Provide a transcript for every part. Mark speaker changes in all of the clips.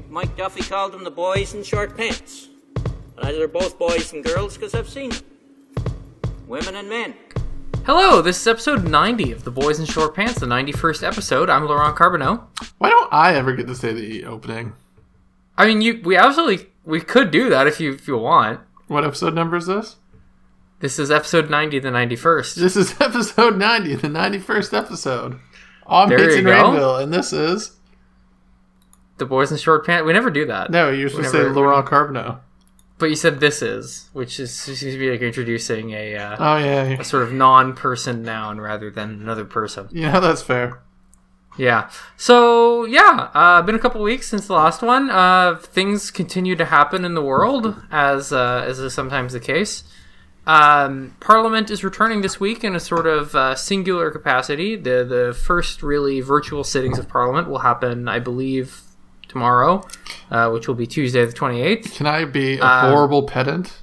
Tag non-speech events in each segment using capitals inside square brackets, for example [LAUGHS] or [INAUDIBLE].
Speaker 1: think Mike Duffy called them the boys in short pants. But either they're both boys and girls because I've seen them. Women and men.
Speaker 2: Hello, this is episode 90 of The Boys in Short Pants, the 91st episode. I'm Laurent Carbonneau.
Speaker 3: Why don't I ever get to say the opening?
Speaker 2: I mean, you we absolutely we could do that if you if you want.
Speaker 3: What episode number is this?
Speaker 2: This is episode 90, the 91st.
Speaker 3: This is [LAUGHS] episode 90, the 91st episode. I'm
Speaker 2: There
Speaker 3: Etienne
Speaker 2: you go.
Speaker 3: Rainville, and this is.
Speaker 2: The Boys in Short Pants. We never do that.
Speaker 3: No, supposed to say Laurent Carbonneau.
Speaker 2: But you said this is, which is seems to be like introducing a, uh,
Speaker 3: Oh, yeah.
Speaker 2: a sort of non-person noun rather than another person.
Speaker 3: Yeah, that's fair.
Speaker 2: Yeah. So yeah, uh, been a couple weeks since the last one. Uh, things continue to happen in the world, as uh, as is sometimes the case. Um, Parliament is returning this week in a sort of uh, singular capacity. The the first really virtual sittings of Parliament will happen, I believe, tomorrow, uh, which will be Tuesday the twenty eighth.
Speaker 3: Can I be a
Speaker 2: Um,
Speaker 3: horrible pedant?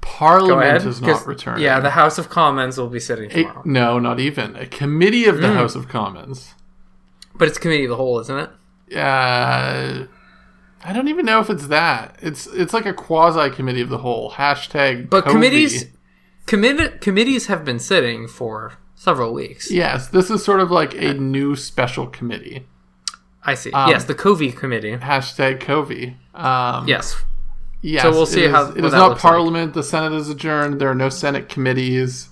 Speaker 3: Parliament
Speaker 2: ahead.
Speaker 3: is not returning.
Speaker 2: Yeah, the House of Commons will be sitting
Speaker 3: A-
Speaker 2: tomorrow,
Speaker 3: no, not even. A committee of the
Speaker 2: Mm.
Speaker 3: House of Commons.
Speaker 2: but it's committee of the whole, isn't it?
Speaker 3: Uh, I don't even know if it's that. It's it's like a quasi committee of the whole. Hashtag.
Speaker 2: But
Speaker 3: COVI.
Speaker 2: committees, commit, committees have been sitting for several weeks.
Speaker 3: Yes, this is sort of like a new special committee.
Speaker 2: I see.
Speaker 3: Um,
Speaker 2: yes, the COVI committee.
Speaker 3: Hashtag COVI. Um,
Speaker 2: Yes.
Speaker 3: Yes,
Speaker 2: So we'll see
Speaker 3: it is,
Speaker 2: how-
Speaker 3: it
Speaker 2: what
Speaker 3: is
Speaker 2: that
Speaker 3: not
Speaker 2: looks like.
Speaker 3: Parliament. The Senate is adjourned. There are no Senate committees.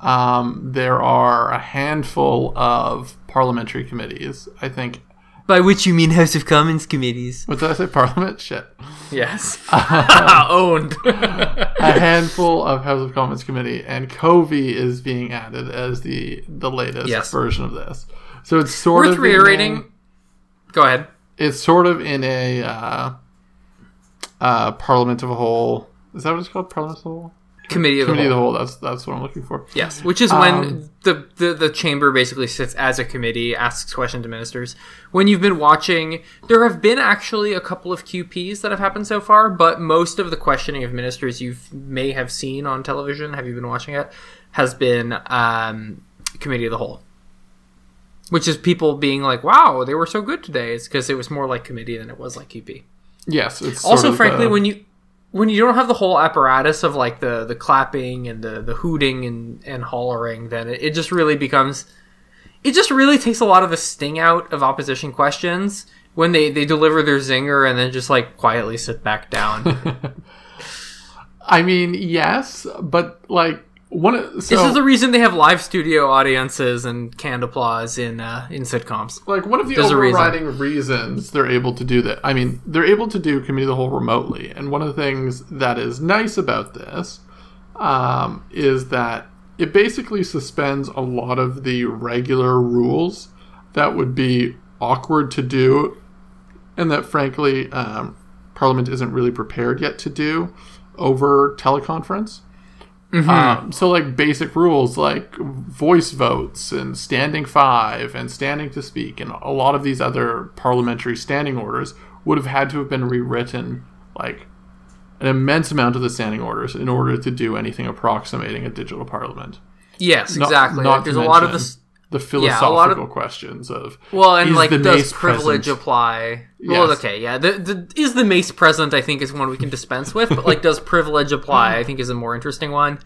Speaker 3: Um, there are a handful of parliamentary committees. I think.
Speaker 2: By which you mean House of Commons committees?
Speaker 3: What did I say? Parliament. Shit.
Speaker 2: Yes. [LAUGHS] [LAUGHS] Owned. [LAUGHS]
Speaker 3: a handful of House of Commons committee, and COVI is being added as the the latest
Speaker 2: Yes.
Speaker 3: version of this. So it's sort
Speaker 2: Worth
Speaker 3: of in
Speaker 2: reiterating. Go ahead.
Speaker 3: it's sort of in a uh, uh, Parliament of a whole. Is that what it's called? Parliament of a whole.
Speaker 2: Committee of the
Speaker 3: Committee of the
Speaker 2: whole.
Speaker 3: whole. That's that's what I'm looking for.
Speaker 2: Yes, which is when
Speaker 3: Um,
Speaker 2: the, the the chamber basically sits as a committee, asks questions to ministers. When you've been watching, there have been actually a couple of QPs that have happened so far, but most of the questioning of ministers you may have seen on television, have you been watching it, has been um, committee of the whole. Which is people being like, "Wow, they were so good today." It's because it was more like committee than it was like QP.
Speaker 3: Yes.
Speaker 2: Also frankly
Speaker 3: uh,
Speaker 2: when you when you don't have the whole apparatus of like the the clapping and the the hooting and and hollering then it, it just really becomes it just really takes a lot of the sting out of opposition questions when they they deliver their zinger and then just like quietly sit back down [LAUGHS]
Speaker 3: I mean, yes, but like one. of- So
Speaker 2: this is the reason they have live studio audiences and canned applause in uh in sitcoms
Speaker 3: like one of the
Speaker 2: There's a reason.
Speaker 3: overriding reasons they're able to do that. I mean, they're able to do committee of the whole remotely, and one of the things that is nice about this um, is that it basically suspends a lot of the regular rules that would be awkward to do, and that frankly, um, Parliament isn't really prepared yet to do over teleconference. Um, so like basic rules like voice votes and standing five and standing to speak and a lot of these other parliamentary standing orders would have had to have been rewritten like an immense amount of the standing orders in order to do anything approximating a digital parliament.
Speaker 2: yes exactly
Speaker 3: not
Speaker 2: Like, there's
Speaker 3: to
Speaker 2: a lot of this
Speaker 3: The
Speaker 2: Yeah,
Speaker 3: philosophical
Speaker 2: lot of-
Speaker 3: questions of
Speaker 2: Well, and like, does privilege
Speaker 3: present?
Speaker 2: apply? Well,
Speaker 3: Yes.
Speaker 2: okay, yeah. The, the is the mace present? I think is one we can dispense with, but like, does privilege apply? I think is a more interesting one.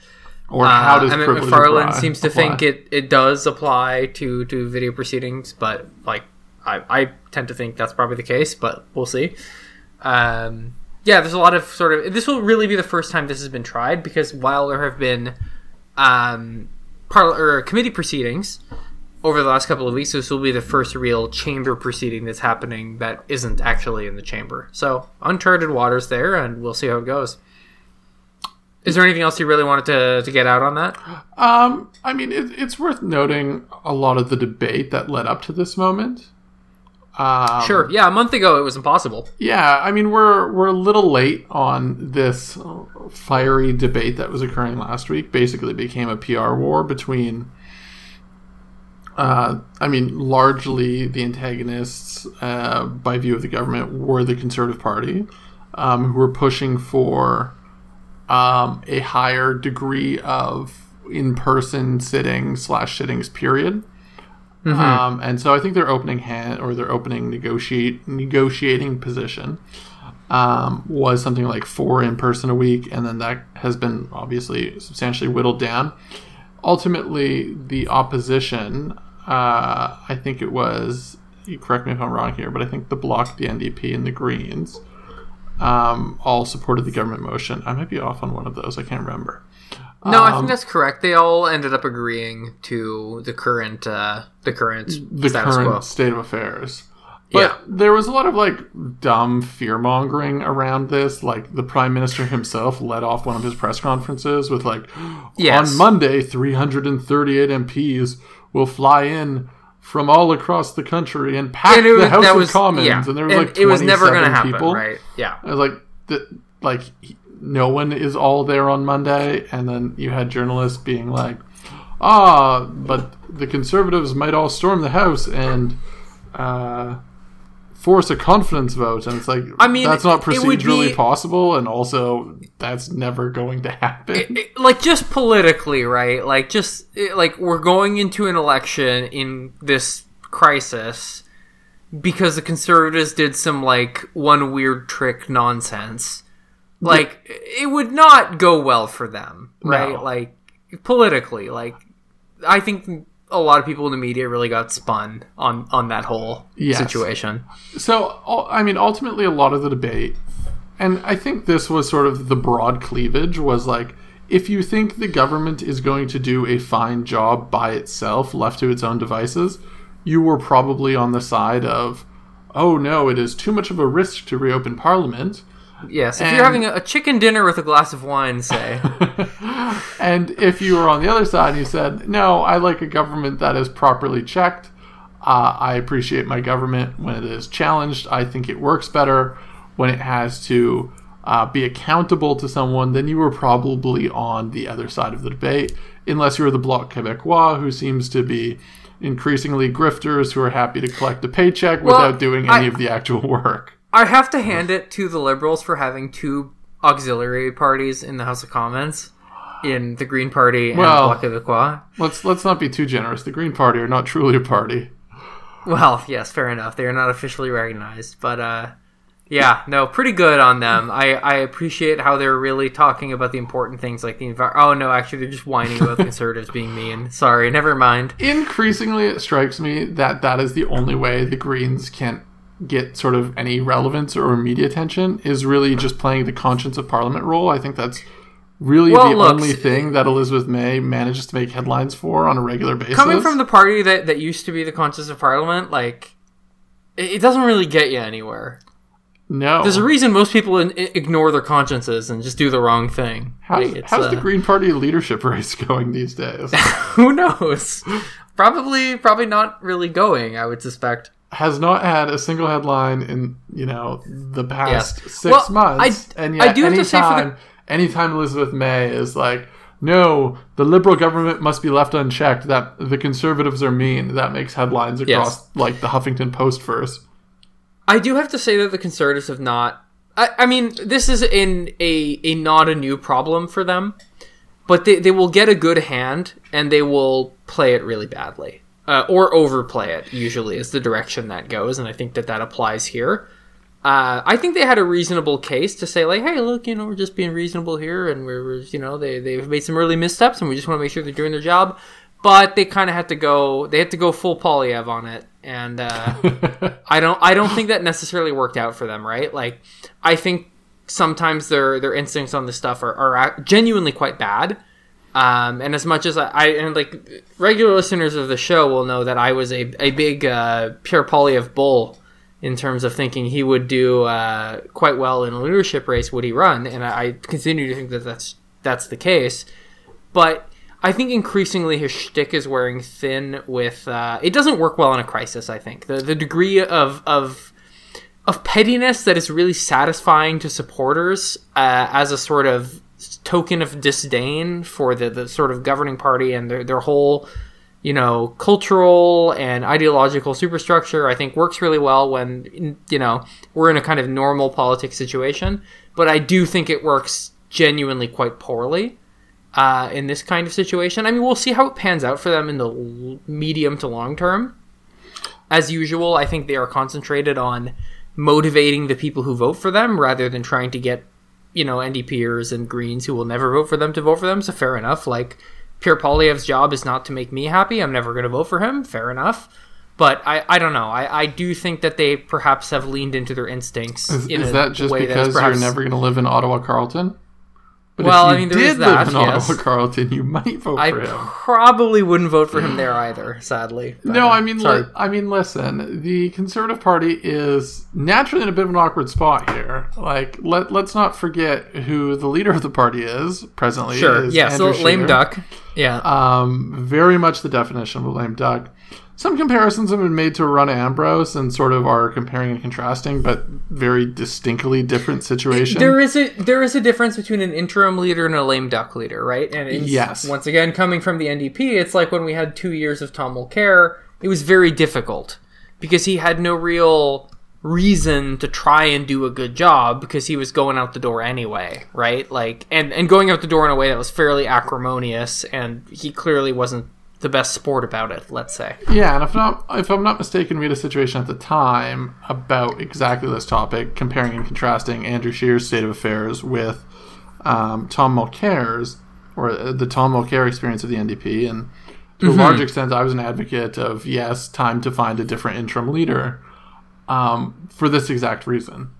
Speaker 3: or how
Speaker 2: Uh,
Speaker 3: does
Speaker 2: I mean,
Speaker 3: privilege
Speaker 2: McFarlane
Speaker 3: apply-
Speaker 2: seems to
Speaker 3: apply?
Speaker 2: think it, it does apply to to video proceedings, but like, I I tend to think that's probably the case, but we'll see. Um, yeah, there's a lot of sort of. This will really be the first time this has been tried because while there have been um, par- or committee proceedings over the last couple of weeks, this will be the first real chamber proceeding that's happening that isn't actually in the chamber. So uncharted waters there, and we'll see how it goes. Is there anything else you really wanted to, to get out on that?
Speaker 3: Um, I mean, it, it's worth noting a lot of the debate that led up to this moment. Um,
Speaker 2: Sure. Yeah, a month ago it was impossible.
Speaker 3: Yeah, I mean, we're we're a little late on this fiery debate that was occurring last week. Basically, became a PR war between. Uh, I mean, largely the antagonists, uh, by view of the government, were the Conservative Party, um, who were pushing for um, a higher degree of in-person sitting slash sittings period Um, and so I think their opening hand or their opening negotiate negotiating position um, was something like four in person a week, and then that has been obviously substantially whittled down. Ultimately, the opposition, uh, I think it was, you correct me if I'm wrong here, but I think the Bloc, the NDP, and the Greens um, all supported the government motion. I might be off on one of those, I can't remember.
Speaker 2: No, I
Speaker 3: Um,
Speaker 2: think that's correct. They all ended up agreeing to the current uh, the current
Speaker 3: the
Speaker 2: status
Speaker 3: current
Speaker 2: quo.
Speaker 3: state of affairs. But
Speaker 2: Yeah.
Speaker 3: there was a lot of like dumb fear mongering around this. Like the prime minister himself led off one of his press conferences with like, [GASPS]
Speaker 2: Yes.
Speaker 3: on Monday, 338 MPs will fly in from all across the country and pack
Speaker 2: And was,
Speaker 3: the House of
Speaker 2: was
Speaker 3: Commons.
Speaker 2: yeah.
Speaker 3: And there was
Speaker 2: And
Speaker 3: like
Speaker 2: it was never going to happen,
Speaker 3: people.
Speaker 2: right? Yeah.
Speaker 3: I was like, th- like no one is all there on Monday, and then you had journalists being like, ah, but the conservatives might all storm the house and uh, force a confidence vote, and it's like,
Speaker 2: I mean,
Speaker 3: that's not procedurally
Speaker 2: be-
Speaker 3: possible, and also that's never going to happen.
Speaker 2: it- like just politically, right? Like just it- like we're going into an election in this crisis because the conservatives did some like one weird trick nonsense. Like it would not go well for them, right?
Speaker 3: No.
Speaker 2: Like politically, like I think a lot of people in the media really got spun on on that whole
Speaker 3: Yes.
Speaker 2: situation.
Speaker 3: So, I mean, ultimately, a lot of the debate, and I think this was sort of the broad cleavage, was like, if you think the government is going to do a fine job by itself, left to its own devices, you were probably on the side of, oh no, it is too much of a risk to reopen Parliament.
Speaker 2: Yes, if
Speaker 3: And-
Speaker 2: you're having a, chicken dinner with a glass of wine, say, [LAUGHS]
Speaker 3: And if you were on the other side and you said, no, I like a government that is properly checked, uh, I appreciate my government when it is challenged. I think it works better when it has to uh, be accountable to someone, then you were probably on the other side of the debate, unless you're the Bloc Québécois, who seems to be increasingly grifters who are happy to collect a paycheck
Speaker 2: Well,
Speaker 3: without doing any
Speaker 2: I-
Speaker 3: of the actual work.
Speaker 2: I have to hand it to the Liberals for having two auxiliary parties in the House of Commons, in the Green Party and
Speaker 3: Well-
Speaker 2: Bloc Québécois.
Speaker 3: Let's let's not be too generous. The Green Party are not truly a party.
Speaker 2: Well, yes, fair enough. They are not officially recognized, but uh, yeah, no, pretty good on them. I, I appreciate how they're really talking about the important things like the environment. Oh no, actually, they're just whining about the [LAUGHS] conservatives being mean. Sorry, never mind.
Speaker 3: increasingly it strikes me that that is the only way the greens can get sort of any relevance or media attention is really just playing the conscience of parliament role i think that's really
Speaker 2: Well,
Speaker 3: the
Speaker 2: look,
Speaker 3: only thing that elizabeth may manages to make headlines for on a regular basis
Speaker 2: Coming from the party that, that used to be the conscience of Parliament, like it, it doesn't really get you anywhere.
Speaker 3: no
Speaker 2: There's a reason most people in, ignore their consciences and just do the wrong thing.
Speaker 3: how's,
Speaker 2: Like,
Speaker 3: how's
Speaker 2: uh,
Speaker 3: the green party leadership [LAUGHS] race going these days [LAUGHS]
Speaker 2: Who knows? Probably, probably not really going. I would suspect.
Speaker 3: Has not had a single headline in you know the past
Speaker 2: Yes.
Speaker 3: six
Speaker 2: Well,
Speaker 3: months,
Speaker 2: I-
Speaker 3: and
Speaker 2: I
Speaker 3: yet
Speaker 2: do have to say for the-
Speaker 3: anytime anytime Elizabeth May is like, "No, the Liberal government must be left unchecked. That the Conservatives are mean." That makes headlines across like the Huffington Post first.
Speaker 2: I do have to say that the conservatives have not. I, I mean, this is in a a not a new problem for them, but they they will get a good hand and they will play it really badly uh, or overplay it. Usually, is the direction that goes, and I think that that applies here. Uh, I think they had a reasonable case to say like, hey, look, you know, we're just being reasonable here, and we're, we're you know, they they've made some early missteps, and we just want to make sure they're doing their job. But they kind of had to go. They had to go full Poilievre on it, and uh, [LAUGHS] I don't. I don't think that necessarily worked out for them. Right? Like, I think sometimes their their instincts on this stuff are, are genuinely quite bad. Um, and as much as I, I and like regular listeners of the show will know that I was a, a big uh, Pierre Poilievre bull in terms of thinking he would do uh, quite well in a leadership race would he run, and I, I continue to think that that's that's the case. But I think increasingly his shtick is wearing thin. With uh, it doesn't work well in a crisis. I think the the degree of of of pettiness that is really satisfying to supporters uh, as a sort of token of disdain for the, the sort of governing party and their, their whole you know cultural and ideological superstructure i think works really well when you know we're in a kind of normal politics situation but i do think it works genuinely quite poorly uh, in this kind of situation. I mean, we'll see how it pans out for them in the medium to long term. As usual, I think they are concentrated on motivating the people who vote for them rather than trying to get, you know, NDPers and Greens who will never vote for them to vote for them. So fair enough. Like Pierre Poilievre's job is not to make me happy. I'm never going to vote for him. Fair enough. But I, I don't know. I, I do think that they perhaps have leaned into their instincts.
Speaker 3: Is,
Speaker 2: in
Speaker 3: is that just because
Speaker 2: perhaps-
Speaker 3: you're never going to live in Ottawa Carleton? But
Speaker 2: Well,
Speaker 3: if
Speaker 2: I
Speaker 3: you
Speaker 2: mean, there
Speaker 3: did
Speaker 2: that,
Speaker 3: live in
Speaker 2: yes.
Speaker 3: Ottawa Carleton, you might vote
Speaker 2: I
Speaker 3: for him.
Speaker 2: probably wouldn't vote for him there either. Sadly. But,
Speaker 3: No,
Speaker 2: uh,
Speaker 3: I mean, li- I mean, listen. The Conservative Party is naturally in a bit of an awkward spot here. Like, let let's not forget who the leader of the party is presently.
Speaker 2: sure.
Speaker 3: is
Speaker 2: Yeah. So
Speaker 3: Andrew
Speaker 2: lame duck. Yeah.
Speaker 3: Um, very much the definition of a lame duck. Some comparisons have been made to Rona Ambrose and sort of are comparing and contrasting, but very distinctly different situation.
Speaker 2: There is a there is a difference between an interim leader and a lame duck leader, right? And
Speaker 3: Yes.
Speaker 2: once again, coming from the NDP, it's like when we had two years of Tom Mulcair. It was very difficult because he had no real reason to try and do a good job because he was going out the door anyway, right? Like and and going out the door in a way that was fairly acrimonious, and he clearly wasn't the best sport about it. Let's say.
Speaker 3: Yeah, and if not, if I'm not mistaken, we had a situation at the time about exactly this topic, comparing and contrasting Andrew Scheer's state of affairs with um, Tom Mulcair's, or uh, the Tom Mulcair experience of the NDP, and to a large extent, I was an advocate of yes, time to find a different interim leader, um, for this exact reason.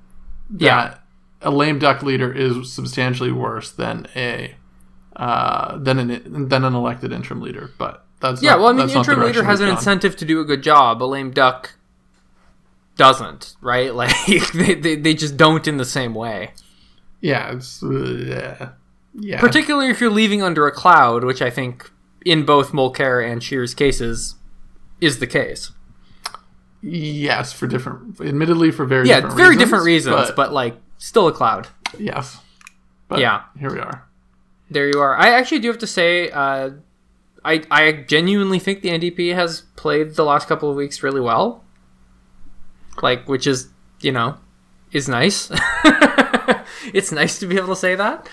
Speaker 2: Yeah.
Speaker 3: That a lame duck leader is substantially worse than a uh, than an than an elected interim leader, but. That's
Speaker 2: Yeah,
Speaker 3: not-
Speaker 2: well, I mean, the
Speaker 3: not the
Speaker 2: interim leader has an
Speaker 3: gone.
Speaker 2: incentive to do a good job. A lame duck doesn't, right? [LAUGHS] Like they, they, they just don't in the same way.
Speaker 3: Yeah, it's uh, yeah, yeah.
Speaker 2: Particularly if you're leaving under a cloud, which I think in both Mulcair and Scheer's cases is the case.
Speaker 3: Yes, for different, admittedly for very
Speaker 2: Yeah,
Speaker 3: different
Speaker 2: very
Speaker 3: reasons,
Speaker 2: different reasons, but, like still a cloud.
Speaker 3: yes, but
Speaker 2: Yeah.
Speaker 3: here we are.
Speaker 2: There you are. I actually do have to say, uh, I I genuinely think the NDP has played the last couple of weeks really well. Like, which is you know, is nice. [LAUGHS] it's nice to be able to say that.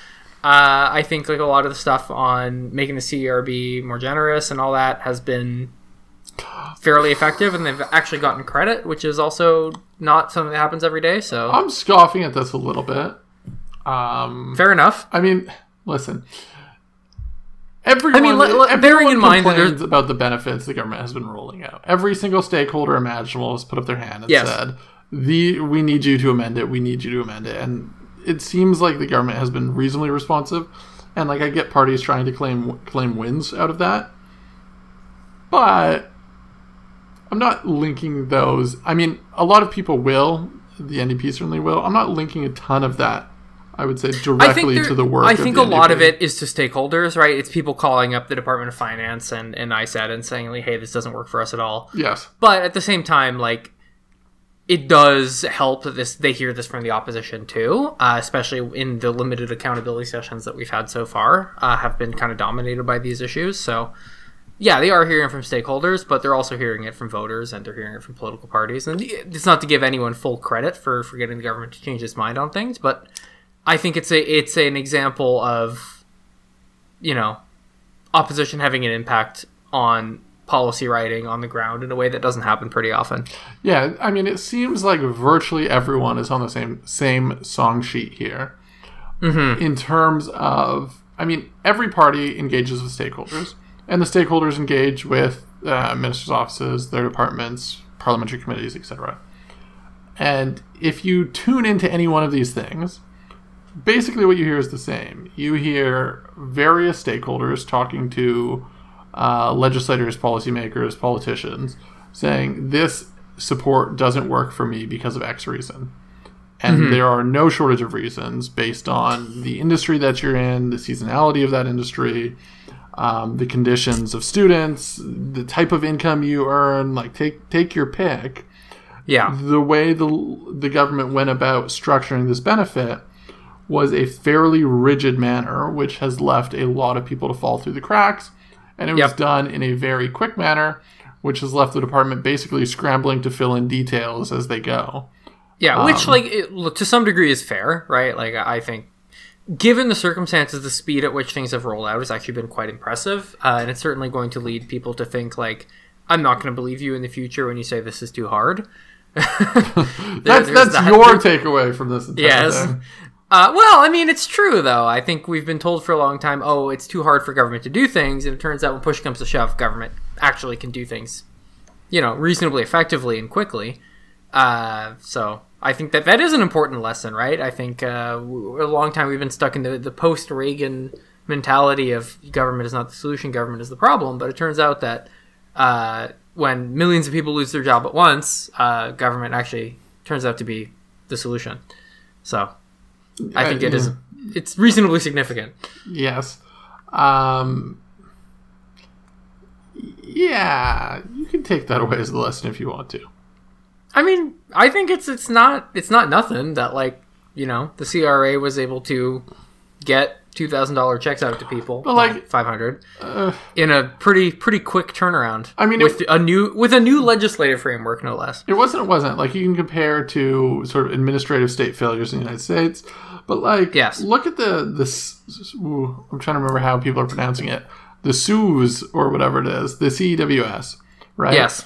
Speaker 2: Uh, I think like a lot of the stuff on making the CERB more generous and all that has been fairly effective, and they've actually gotten credit, which is also not something that happens every day. So
Speaker 3: I'm scoffing at this a little bit. Um,
Speaker 2: fair enough.
Speaker 3: I mean, listen. Everyone, I
Speaker 2: mean, let-
Speaker 3: everyone
Speaker 2: bearing in mind that
Speaker 3: about the benefits the government has been rolling out. Every single stakeholder imaginable has put up their hand and
Speaker 2: Yes.
Speaker 3: said, "The we need you to amend it. We need you to amend it." And it seems like the government has been reasonably responsive. And like I get parties trying to claim claim wins out of that, but I'm not linking those. I mean, a lot of people will. The NDP certainly will. I'm not linking a ton of that. I would say directly
Speaker 2: there-
Speaker 3: to the work.
Speaker 2: I think a lot of it is to stakeholders, right? It's people calling up the Department of Finance and and ISED and saying, like, "Hey, this doesn't work for us at all."
Speaker 3: Yes.
Speaker 2: But at the same time, like, it does help that this they hear this from the opposition too, uh, especially in the limited accountability sessions that we've had so far, uh, have been kind of dominated by these issues. So. Yeah, they are hearing from stakeholders, but they're also hearing it from voters and they're hearing it from political parties. And it's not to give anyone full credit for, for getting the government to change its mind on things, but I think it's a it's an example of you know opposition having an impact on policy writing on the ground in a way that doesn't happen pretty often.
Speaker 3: Yeah, I mean, it seems like virtually everyone is on the same same song sheet here.
Speaker 2: Mm-hmm.
Speaker 3: In terms of, I mean, every party engages with stakeholders, and the stakeholders engage with uh, ministers' offices, their departments, parliamentary committees, etc. And if you tune into any one of these things, basically what you hear is the same. You hear various stakeholders talking to uh, legislators, policymakers, politicians, saying this support doesn't work for me because of X reason. And there are no shortage of reasons based on the industry that you're in, the seasonality of that industry, um, the conditions of students, the type of income you earn. Like take take your pick
Speaker 2: Yeah.
Speaker 3: the way the the government went about structuring this benefit was a fairly rigid manner, which has left a lot of people to fall through the cracks, and it was done in a very quick manner, which has left the department basically scrambling to fill in details as they go.
Speaker 2: Yeah, which like it, to some degree is fair, right? Like I think given the circumstances, the speed at which things have rolled out has actually been quite impressive, uh, and it's certainly going to lead people to think like, "I'm not going to believe you in the future when you say this is too hard." [LAUGHS] There-
Speaker 3: That's that's
Speaker 2: that.
Speaker 3: your takeaway from this.
Speaker 2: Yes. Uh, well, I mean, it's true though. I think we've been told for a long time, oh, it's too hard for government to do things, and it turns out when push comes to shove, government actually can do things, you know, reasonably effectively and quickly. Uh, so I think that that is an important lesson, right? I think uh, a long time we've been stuck in the, the post Reagan mentality of government is not the solution, government is the problem. But it turns out that uh, when millions of people lose their job at once, uh, government actually turns out to be the solution. So I think it is. It's reasonably significant.
Speaker 3: Yes. Um, yeah, you can take that away as a lesson if you want to.
Speaker 2: I mean, I think it's it's not it's not nothing that like you know the CRA was able to get two thousand dollar checks out to people,
Speaker 3: But, like,
Speaker 2: five hundred, uh, in a pretty pretty quick turnaround.
Speaker 3: I mean,
Speaker 2: with
Speaker 3: it-
Speaker 2: a new with a new legislative framework, no less.
Speaker 3: It wasn't. It wasn't like you can compare to sort of administrative state failures in the United States, but like,
Speaker 2: Yes.
Speaker 3: look at the this. Ooh, I'm trying to remember how people are pronouncing it. The SUS or whatever it is, the CEWS, right?
Speaker 2: Yes,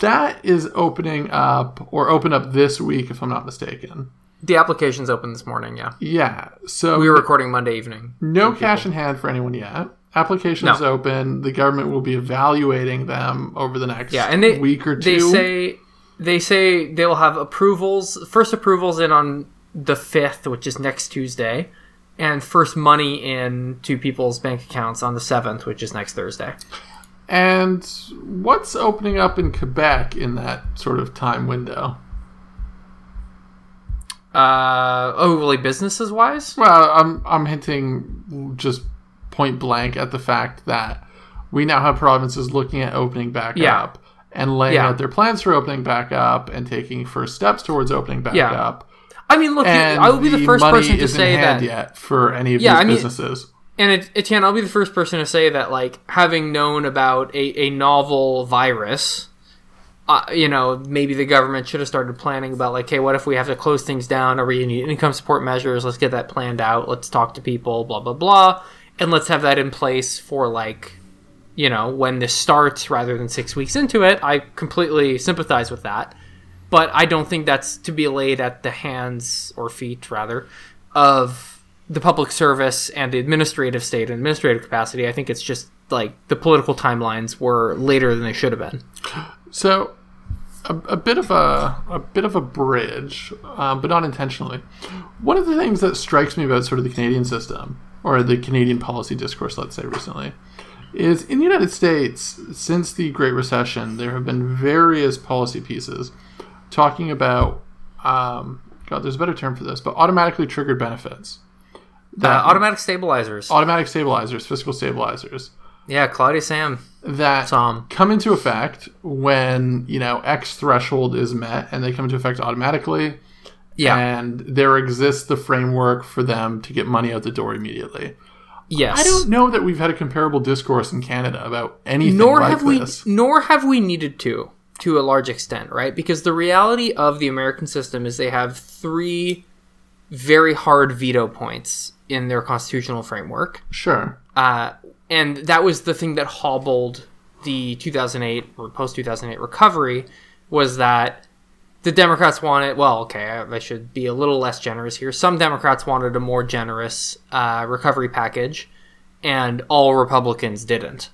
Speaker 3: that is opening up or open up this week, if I'm not mistaken.
Speaker 2: the application's open this morning. Yeah,
Speaker 3: Yeah. So
Speaker 2: we were recording Monday evening.
Speaker 3: no cash in hand for anyone yet. Applications
Speaker 2: No.
Speaker 3: open. The government will be evaluating them over the next
Speaker 2: Yeah, and they
Speaker 3: week or two.
Speaker 2: They say they say they will have approvals. First approvals in on the fifth, which is next Tuesday, and first money in to people's bank accounts on the seventh, which is next Thursday.
Speaker 3: And what's opening up in Quebec in that sort of time window?
Speaker 2: Uh oh, really businesses wise?
Speaker 3: Well, I'm I'm hinting just point blank at the fact that we now have provinces looking at opening back
Speaker 2: Yeah.
Speaker 3: up and laying
Speaker 2: Yeah.
Speaker 3: out their plans for opening back up and taking first steps towards opening back
Speaker 2: Yeah.
Speaker 3: up.
Speaker 2: I mean, look, I will be the first person to say that.
Speaker 3: yet for any of
Speaker 2: Yeah,
Speaker 3: these
Speaker 2: I mean-
Speaker 3: businesses.
Speaker 2: And Etienne, I'll be the first person to say that, like, having known about a, a novel virus, uh, you know, maybe the government should have started planning about, like, hey, what if we have to close things down? Or we need income support measures? Let's get that planned out. Let's talk to people, blah, blah, blah. And let's have that in place for, like, you know, when this starts rather than six weeks into it. I completely sympathize with that. But I don't think that's to be laid at the hands, or feet, rather, of the public service and the administrative state and administrative capacity. I think it's just like the political timelines were later than they should have been.
Speaker 3: So, a, a bit of a a bit of a bridge, um, but not intentionally. One of the things that strikes me about sort of the Canadian system or the Canadian policy discourse, let's say recently, is in the United States since the Great Recession, there have been various policy pieces talking about. Um, God, there's a better term for this, but automatically triggered benefits.
Speaker 2: Uh, automatic stabilizers.
Speaker 3: automatic stabilizers, fiscal stabilizers
Speaker 2: Yeah, Claudia Sahm.
Speaker 3: that
Speaker 2: Tom.
Speaker 3: come into effect when you know X threshold is met, and they come into effect automatically.
Speaker 2: Yeah.
Speaker 3: and there exists the framework for them to get money out the door immediately.
Speaker 2: yes.
Speaker 3: I don't know that we've had a comparable discourse in Canada about anything
Speaker 2: nor
Speaker 3: like
Speaker 2: have we
Speaker 3: this.
Speaker 2: nor have we needed to to a large extent right because the reality of the american system is they have three very hard veto points in their constitutional framework
Speaker 3: Sure,
Speaker 2: uh, and that was the thing that hobbled the 2008 or post 2008 recovery was that the Democrats wanted. Well, okay, I, I should be a little less generous here. Some Democrats wanted a more generous uh, recovery package, and all Republicans didn't,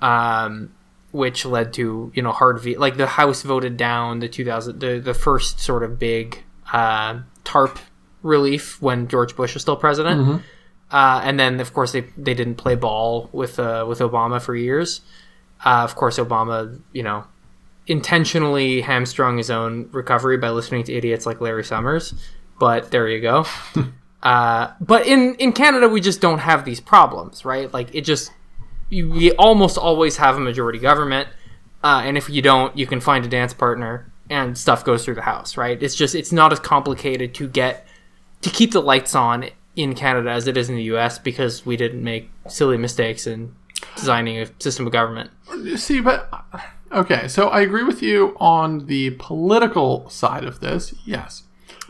Speaker 2: um, which led to you know hard ve- like the House voted down the 2000 the the first sort of big uh, TARP relief when George Bush was still president. Uh, and then, of course, they, they didn't play ball with uh, with Obama for years. Uh, of course, Obama, you know, intentionally hamstrung his own recovery by listening to idiots like Larry Summers. But there you go. [LAUGHS] uh, but in in Canada, we just don't have these problems, right? Like it just you, we almost always have a majority government, uh, and if you don't, you can find a dance partner, and stuff goes through the house, right? It's just it's not as complicated to get to keep the lights on in Canada as it is in the US because we didn't make silly mistakes in designing a system of government.
Speaker 3: see, but okay. So I agree with you on the political side of this. Yes,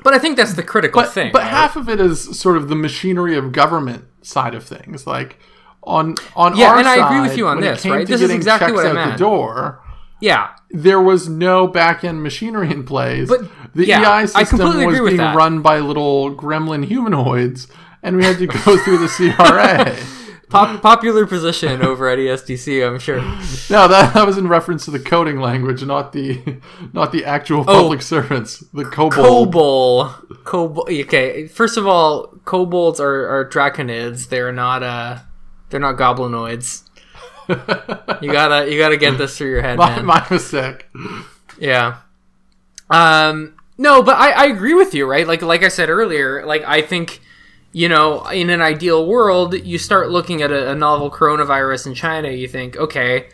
Speaker 2: But I think that's the critical
Speaker 3: but,
Speaker 2: thing.
Speaker 3: but
Speaker 2: right?
Speaker 3: half of it is sort of the machinery of government side of things. Like on on
Speaker 2: Yeah, and I agree with you on this, right? This is exactly what I meant.
Speaker 3: the door.
Speaker 2: Yeah,
Speaker 3: There was no back end machinery in place.
Speaker 2: But,
Speaker 3: the
Speaker 2: yeah,
Speaker 3: EI system was being run by little gremlin humanoids, and we had to go [LAUGHS] through the CRA. [LAUGHS]
Speaker 2: Pop- popular position over at ESDC, I'm sure.
Speaker 3: No, that, that was in reference to the coding language, not the not the actual public servants. The kobold.
Speaker 2: Kobold. Kobold. Okay, first of all, kobolds are, are draconids. They're not uh, they're not goblinoids. You gotta you gotta get this through your head, [LAUGHS]
Speaker 3: my,
Speaker 2: man.
Speaker 3: my mistake.
Speaker 2: Yeah. Um. No, but I, I agree with you, right? Like like I said earlier, like I think, you know, in an ideal world, you start looking at a, a novel coronavirus in China, you think, okay,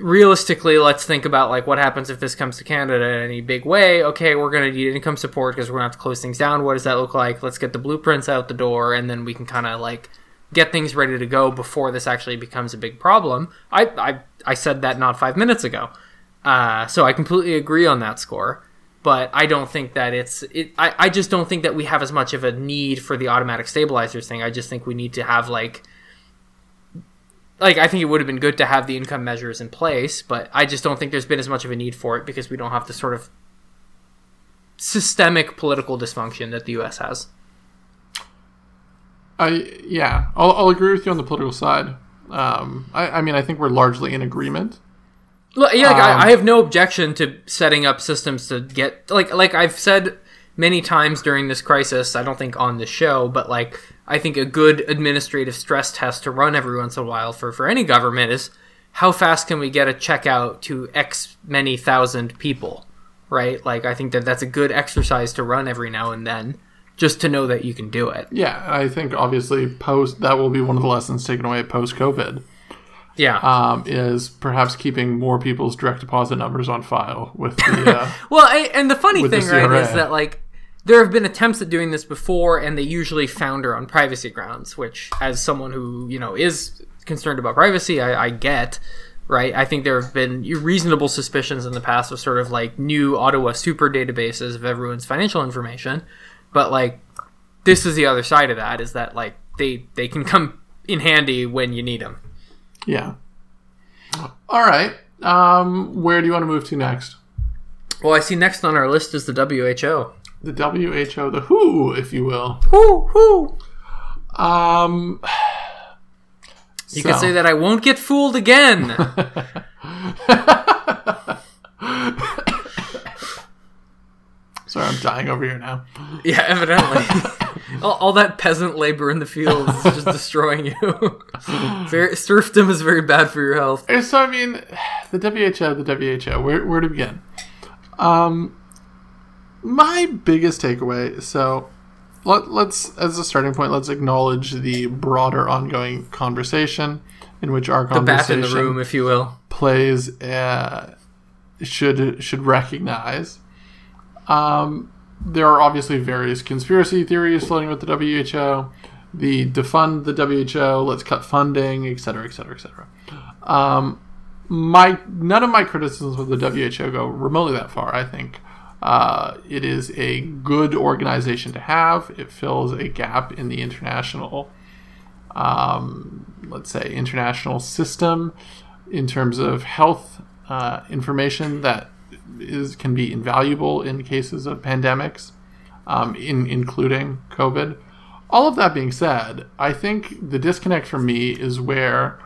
Speaker 2: realistically, let's think about like what happens if this comes to Canada in any big way. Okay, we're gonna need income support because we're gonna have to close things down. What does that look like? Let's get the blueprints out the door, and then we can kind of like get things ready to go before this actually becomes a big problem. I I, I said that not five minutes ago. Uh, so I completely agree on that score. But I don't think that it's it. I, I just don't think that we have as much of a need for the automatic stabilizers thing. I just think we need to have like like I think it would have been good to have the income measures in place, but I just don't think there's been as much of a need for it because we don't have the sort of systemic political dysfunction that the U.S. has.
Speaker 3: I yeah, I'll, I'll agree with you on the political side. Um, I, I mean, I think we're largely in agreement.
Speaker 2: Look, yeah, like,
Speaker 3: Um,
Speaker 2: I, I have no objection to setting up systems to get like like I've said many times during this crisis. I don't think on the show, but like I think a good administrative stress test to run every once in a while for for any government is how fast can we get a checkout to X many thousand people, right? Like I think that that's a good exercise to run every now and then, just to know that you can do it.
Speaker 3: Yeah, I think obviously post that will be one of the lessons taken away post COVID.
Speaker 2: Yeah.
Speaker 3: Um, is perhaps keeping more people's direct deposit numbers on file with the. Uh, [LAUGHS]
Speaker 2: Well, I, and the funny
Speaker 3: With the
Speaker 2: thing, right, is that like there have been attempts at doing this before, and they usually founder on privacy grounds. Which, as someone who you know is concerned about privacy, I, I get. Right, I think there have been reasonable suspicions in the past of sort of like new Ottawa super databases of everyone's financial information, but like this is the other side of that is that like they they can come in handy when you need them.
Speaker 3: yeah. All right. Um, where do you want to move to next?
Speaker 2: Well, I see next on our list is the WHO.
Speaker 3: The WHO, the WHO, if you will.
Speaker 2: Whoo whoo!
Speaker 3: Um,
Speaker 2: You could say that I won't get fooled again. [LAUGHS]
Speaker 3: Sorry, I'm dying over here now. [LAUGHS]
Speaker 2: yeah, evidently. [LAUGHS] all, all that peasant labor in the fields is just destroying you. [LAUGHS] very, serfdom is very bad for your health.
Speaker 3: So I mean, the WHO, the WHO. Where where to begin? Um, my biggest takeaway. So, let, let's as a starting point, let's acknowledge the broader ongoing conversation in which our
Speaker 2: The bat in
Speaker 3: conversation
Speaker 2: the room, if you will.
Speaker 3: plays uh, should should recognize. Um, there are obviously various conspiracy theories floating with the WHO. The defund the WHO, let's cut funding, et cetera, et cetera, et cetera. Um, my none of my criticisms of the WHO go remotely that far. I think uh, it is a good organization to have. It fills a gap in the international, um, let's say, international system in terms of health uh, information that is can be invaluable in cases of pandemics, um, in including COVID. All of that being said, I think the disconnect for me is where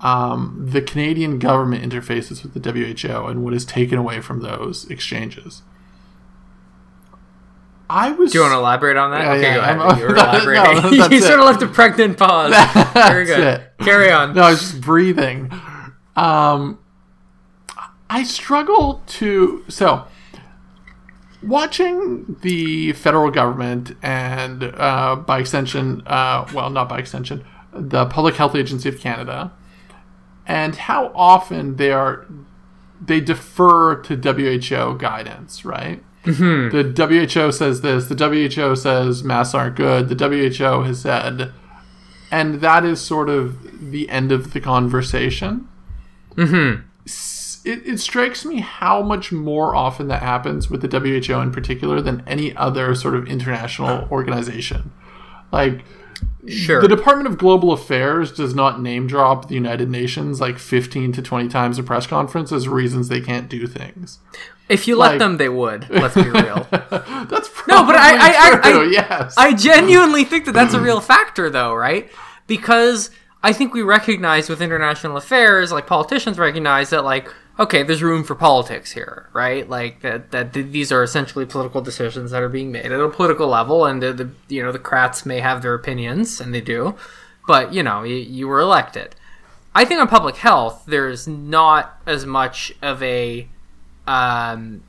Speaker 3: um, the Canadian government interfaces with the WHO and what is taken away from those exchanges. I was.
Speaker 2: Do you want to elaborate on that?
Speaker 3: Yeah,
Speaker 2: okay,
Speaker 3: yeah,
Speaker 2: go ahead.
Speaker 3: I'm- [LAUGHS] [LAUGHS]
Speaker 2: you were
Speaker 3: no,
Speaker 2: elaborating.
Speaker 3: that's
Speaker 2: you sort of left a pregnant pause. [LAUGHS] Very good.
Speaker 3: It.
Speaker 2: Carry on.
Speaker 3: No, I was just breathing. Um, I struggle to so watching the federal government and uh, by extension, uh, well, not by extension, the Public Health Agency of Canada, and how often they are they defer to WHO guidance, right? The WHO says this. The WHO says masks aren't good. The WHO has said and that is sort of the end of the conversation. Mm-hmm. It, it strikes me how much more often that happens with the WHO in particular than any other sort of international organization. Like
Speaker 2: Sure.
Speaker 3: the Department of Global Affairs does not name drop the United Nations like 15 to 20 times a press conference as reasons they can't do things.
Speaker 2: if you let
Speaker 3: like-
Speaker 2: them, they would. Let's be real. [LAUGHS]
Speaker 3: That's
Speaker 2: No, but I- I- I- I-
Speaker 3: yes.
Speaker 2: I genuinely think that that's a real factor, though, right? Because I think we recognize with international affairs, like politicians recognize that, like, okay, there's room for politics here, right? Like that that these are essentially political decisions that are being made at a political level, and the, the you know the Krats may have their opinions, and they do, but you know you, you were elected. I think on public health, there's not as much of a um,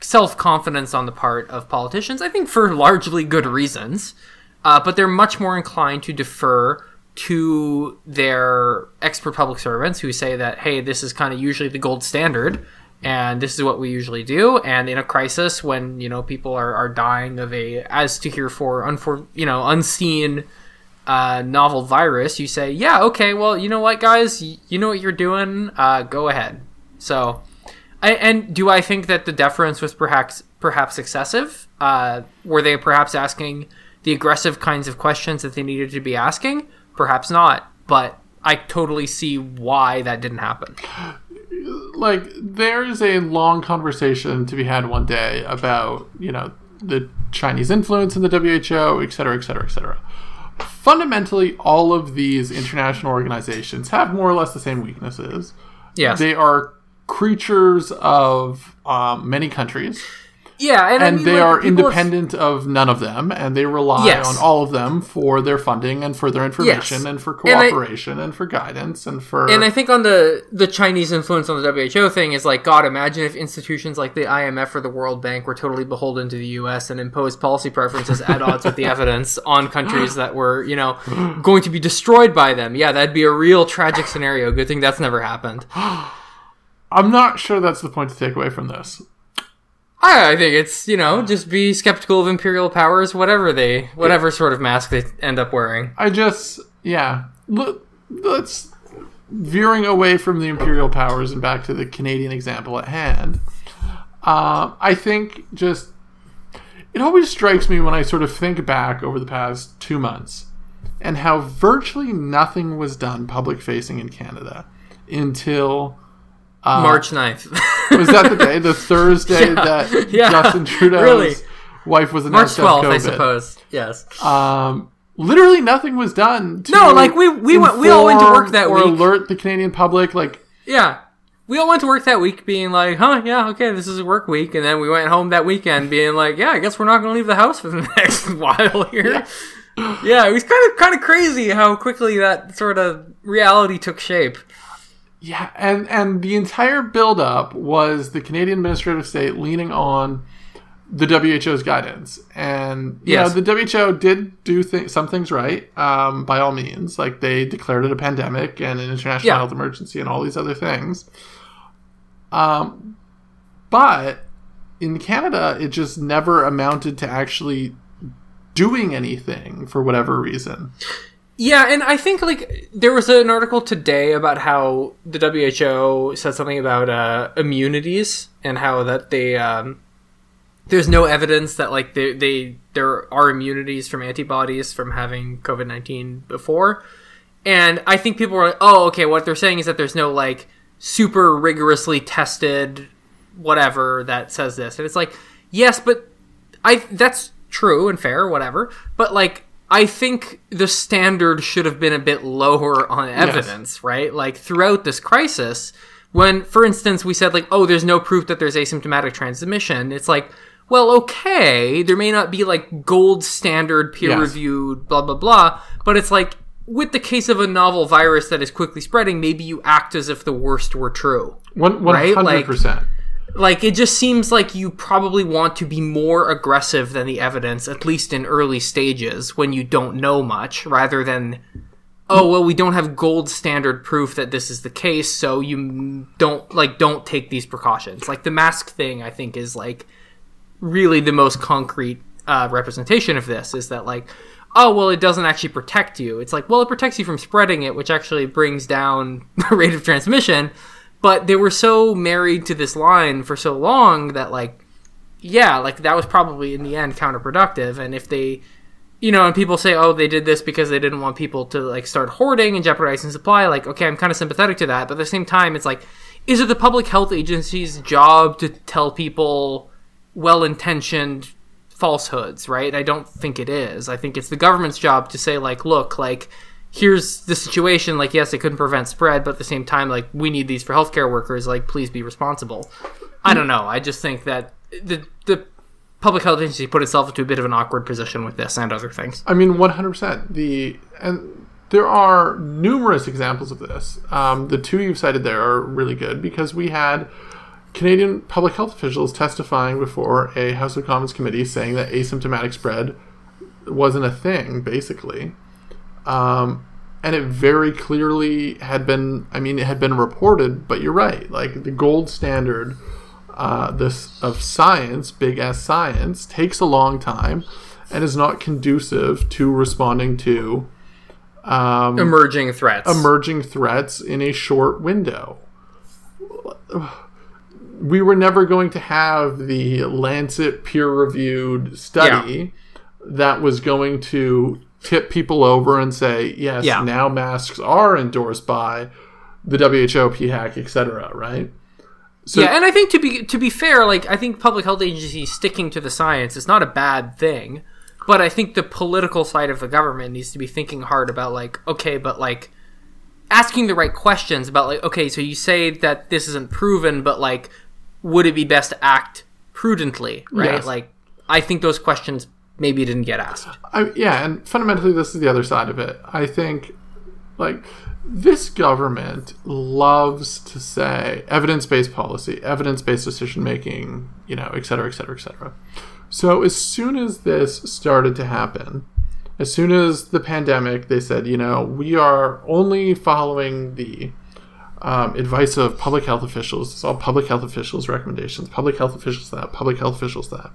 Speaker 2: self confidence on the part of politicians. I think for largely good reasons, uh, but they're much more inclined to defer to their expert public servants who say that, hey, this is kind of usually the gold standard. And this is what we usually do. And in a crisis, when you know people are, are dying of a, as to heretofore, unfor, you know, unseen uh, novel virus, you say, yeah, okay, well, you know what, guys, y- you know what you're doing. Uh, go ahead. So, I, and do I think that the deference was perhaps perhaps excessive? Uh, were they perhaps asking the aggressive kinds of questions that they needed to be asking? Perhaps not. But I totally see why that didn't happen.
Speaker 3: like there is a long conversation to be had one day about you know the Chinese influence in the WHO, et cetera, et cetera, et cetera. Fundamentally, all of these international organizations have more or less the same weaknesses.
Speaker 2: Yes.
Speaker 3: They are creatures of um, many countries,
Speaker 2: yeah, and, I mean,
Speaker 3: they
Speaker 2: like,
Speaker 3: are
Speaker 2: people have-
Speaker 3: independent of none of them, and they rely
Speaker 2: Yes.
Speaker 3: on all of them for their funding and for their information
Speaker 2: Yes.
Speaker 3: and for
Speaker 2: And I-
Speaker 3: cooperation and, for guidance and for
Speaker 2: And I think on the the Chinese influence on the WHO thing is like, God, imagine if institutions like the IMF or the World Bank were totally beholden to the U.S. and imposed policy preferences at odds with the [LAUGHS] evidence on countries that were, you know, going to be destroyed by them. Yeah, that'd be a real tragic scenario. Good thing that's never happened. [GASPS]
Speaker 3: I'm not sure that's the point to take away from this.
Speaker 2: I, I think it's you know just be skeptical of imperial powers, whatever they, whatever sort of mask they end up wearing.
Speaker 3: I just, yeah. Let's veering away from the imperial powers and back to the Canadian example at hand. Uh, I think just it always strikes me when I sort of think back over the past two months and how virtually nothing was done public facing in Canada until
Speaker 2: March 9th. [LAUGHS]
Speaker 3: was that the day, the Thursday [LAUGHS] that [LAUGHS]
Speaker 2: yeah,
Speaker 3: Justin Trudeau's
Speaker 2: really.
Speaker 3: wife was
Speaker 2: March
Speaker 3: announced have
Speaker 2: 12th, I suppose. Yes.
Speaker 3: Um, literally nothing was done.
Speaker 2: No, like, we- we went- we all went to work that
Speaker 3: or
Speaker 2: week.
Speaker 3: alert the Canadian public. Like,
Speaker 2: Yeah. We all went to work that week being like, huh, yeah, okay, this is a work week. And then we went home that weekend being like, yeah, I guess we're not going to leave the house for the next while here. Yeah. Yeah. it was kind of kind of crazy how quickly that sort of reality took shape.
Speaker 3: Yeah, and and the entire buildup was the Canadian administrative state leaning on the WHO's guidance, and you
Speaker 2: Yes.
Speaker 3: know the WHO did do th- some things right, um, by all means. Like they declared it a pandemic and an international
Speaker 2: Yeah.
Speaker 3: health emergency and all these other things. Um, but in Canada, it just never amounted to actually doing anything for whatever reason.
Speaker 2: Yeah, and I think like there was an article today about how the WHO said something about uh, immunities and how that they um, there's no evidence that like they, they there are immunities from antibodies from having COVID nineteen before, and I think people were like, oh, okay, what they're saying is that there's no like super rigorously tested whatever that says this, and it's like yes, but I that's true and fair, whatever. But like, I think the standard should have been a bit lower on evidence, right? Like throughout this crisis, when, for instance, we said like, oh, there's no proof that there's asymptomatic transmission. It's like, well, okay, there may not be like gold standard peer
Speaker 3: Yes.
Speaker 2: reviewed, blah blah blah, but it's like. With the case of a novel virus that is quickly spreading, maybe you act as if the worst were true
Speaker 3: One hundred percent.
Speaker 2: Like it just seems like you probably want to be more aggressive than the evidence at least in early stages when you don't know much rather than oh well we don't have gold standard proof that this is the case so you don't like don't take these precautions. Like the mask thing i think is like really the most concrete uh, representation of this is that like oh well it doesn't actually protect you. It's like well it protects you from spreading it which actually brings down [LAUGHS] the rate of transmission but they were so married to this line for so long that like yeah like that was probably in the end counterproductive. And if they you know and people say oh they did this because they didn't want people to like start hoarding and jeopardizing supply like okay i'm kind of sympathetic to that. But at the same time it's like is it the public health agency's job to tell people well-intentioned falsehoods right? I don't think it is. I think it's the government's job to say like look like here's the situation like yes it couldn't prevent spread but at the same time like we need these for healthcare workers like please be responsible i don't know i just think that the the public health agency put itself into a bit of an awkward position with this and other things
Speaker 3: I mean, one hundred percent. The and there are numerous examples of this. Um, the two you've cited there are really good because we had Canadian public health officials testifying before a House of Commons committee saying that asymptomatic spread wasn't a thing, basically. Um, and it very clearly had been. I mean, it had been reported. But you're right. Like the gold standard. Uh, this of science, big S science, takes a long time and is not conducive to responding to um,
Speaker 2: emerging threats
Speaker 3: emerging threats in a short window. We were never going to have the Lancet peer reviewed study that was going to tip people over and say, yes,
Speaker 2: Yeah.
Speaker 3: now masks are endorsed by the WHO, PHAC, etc., right? So,
Speaker 2: yeah, and I think to be to be fair, like I think public health agencies sticking to the science is not a bad thing, but I think the political side of the government needs to be thinking hard about like, okay, but like asking the right questions about like, okay, so you say that this isn't proven, but like, would it be best to act prudently, right?
Speaker 3: Yes.
Speaker 2: Like, I think those questions maybe didn't get asked.
Speaker 3: I, yeah, and fundamentally, this is the other side of it. I think, like, this government loves to say evidence based policy, evidence based decision making, you know, et cetera, et cetera, et cetera. So, as soon as this started to happen, as soon as the pandemic, they said, you know, we are only following the um, advice of public health officials. It's all public health officials' recommendations. Public health officials that. Public health officials that.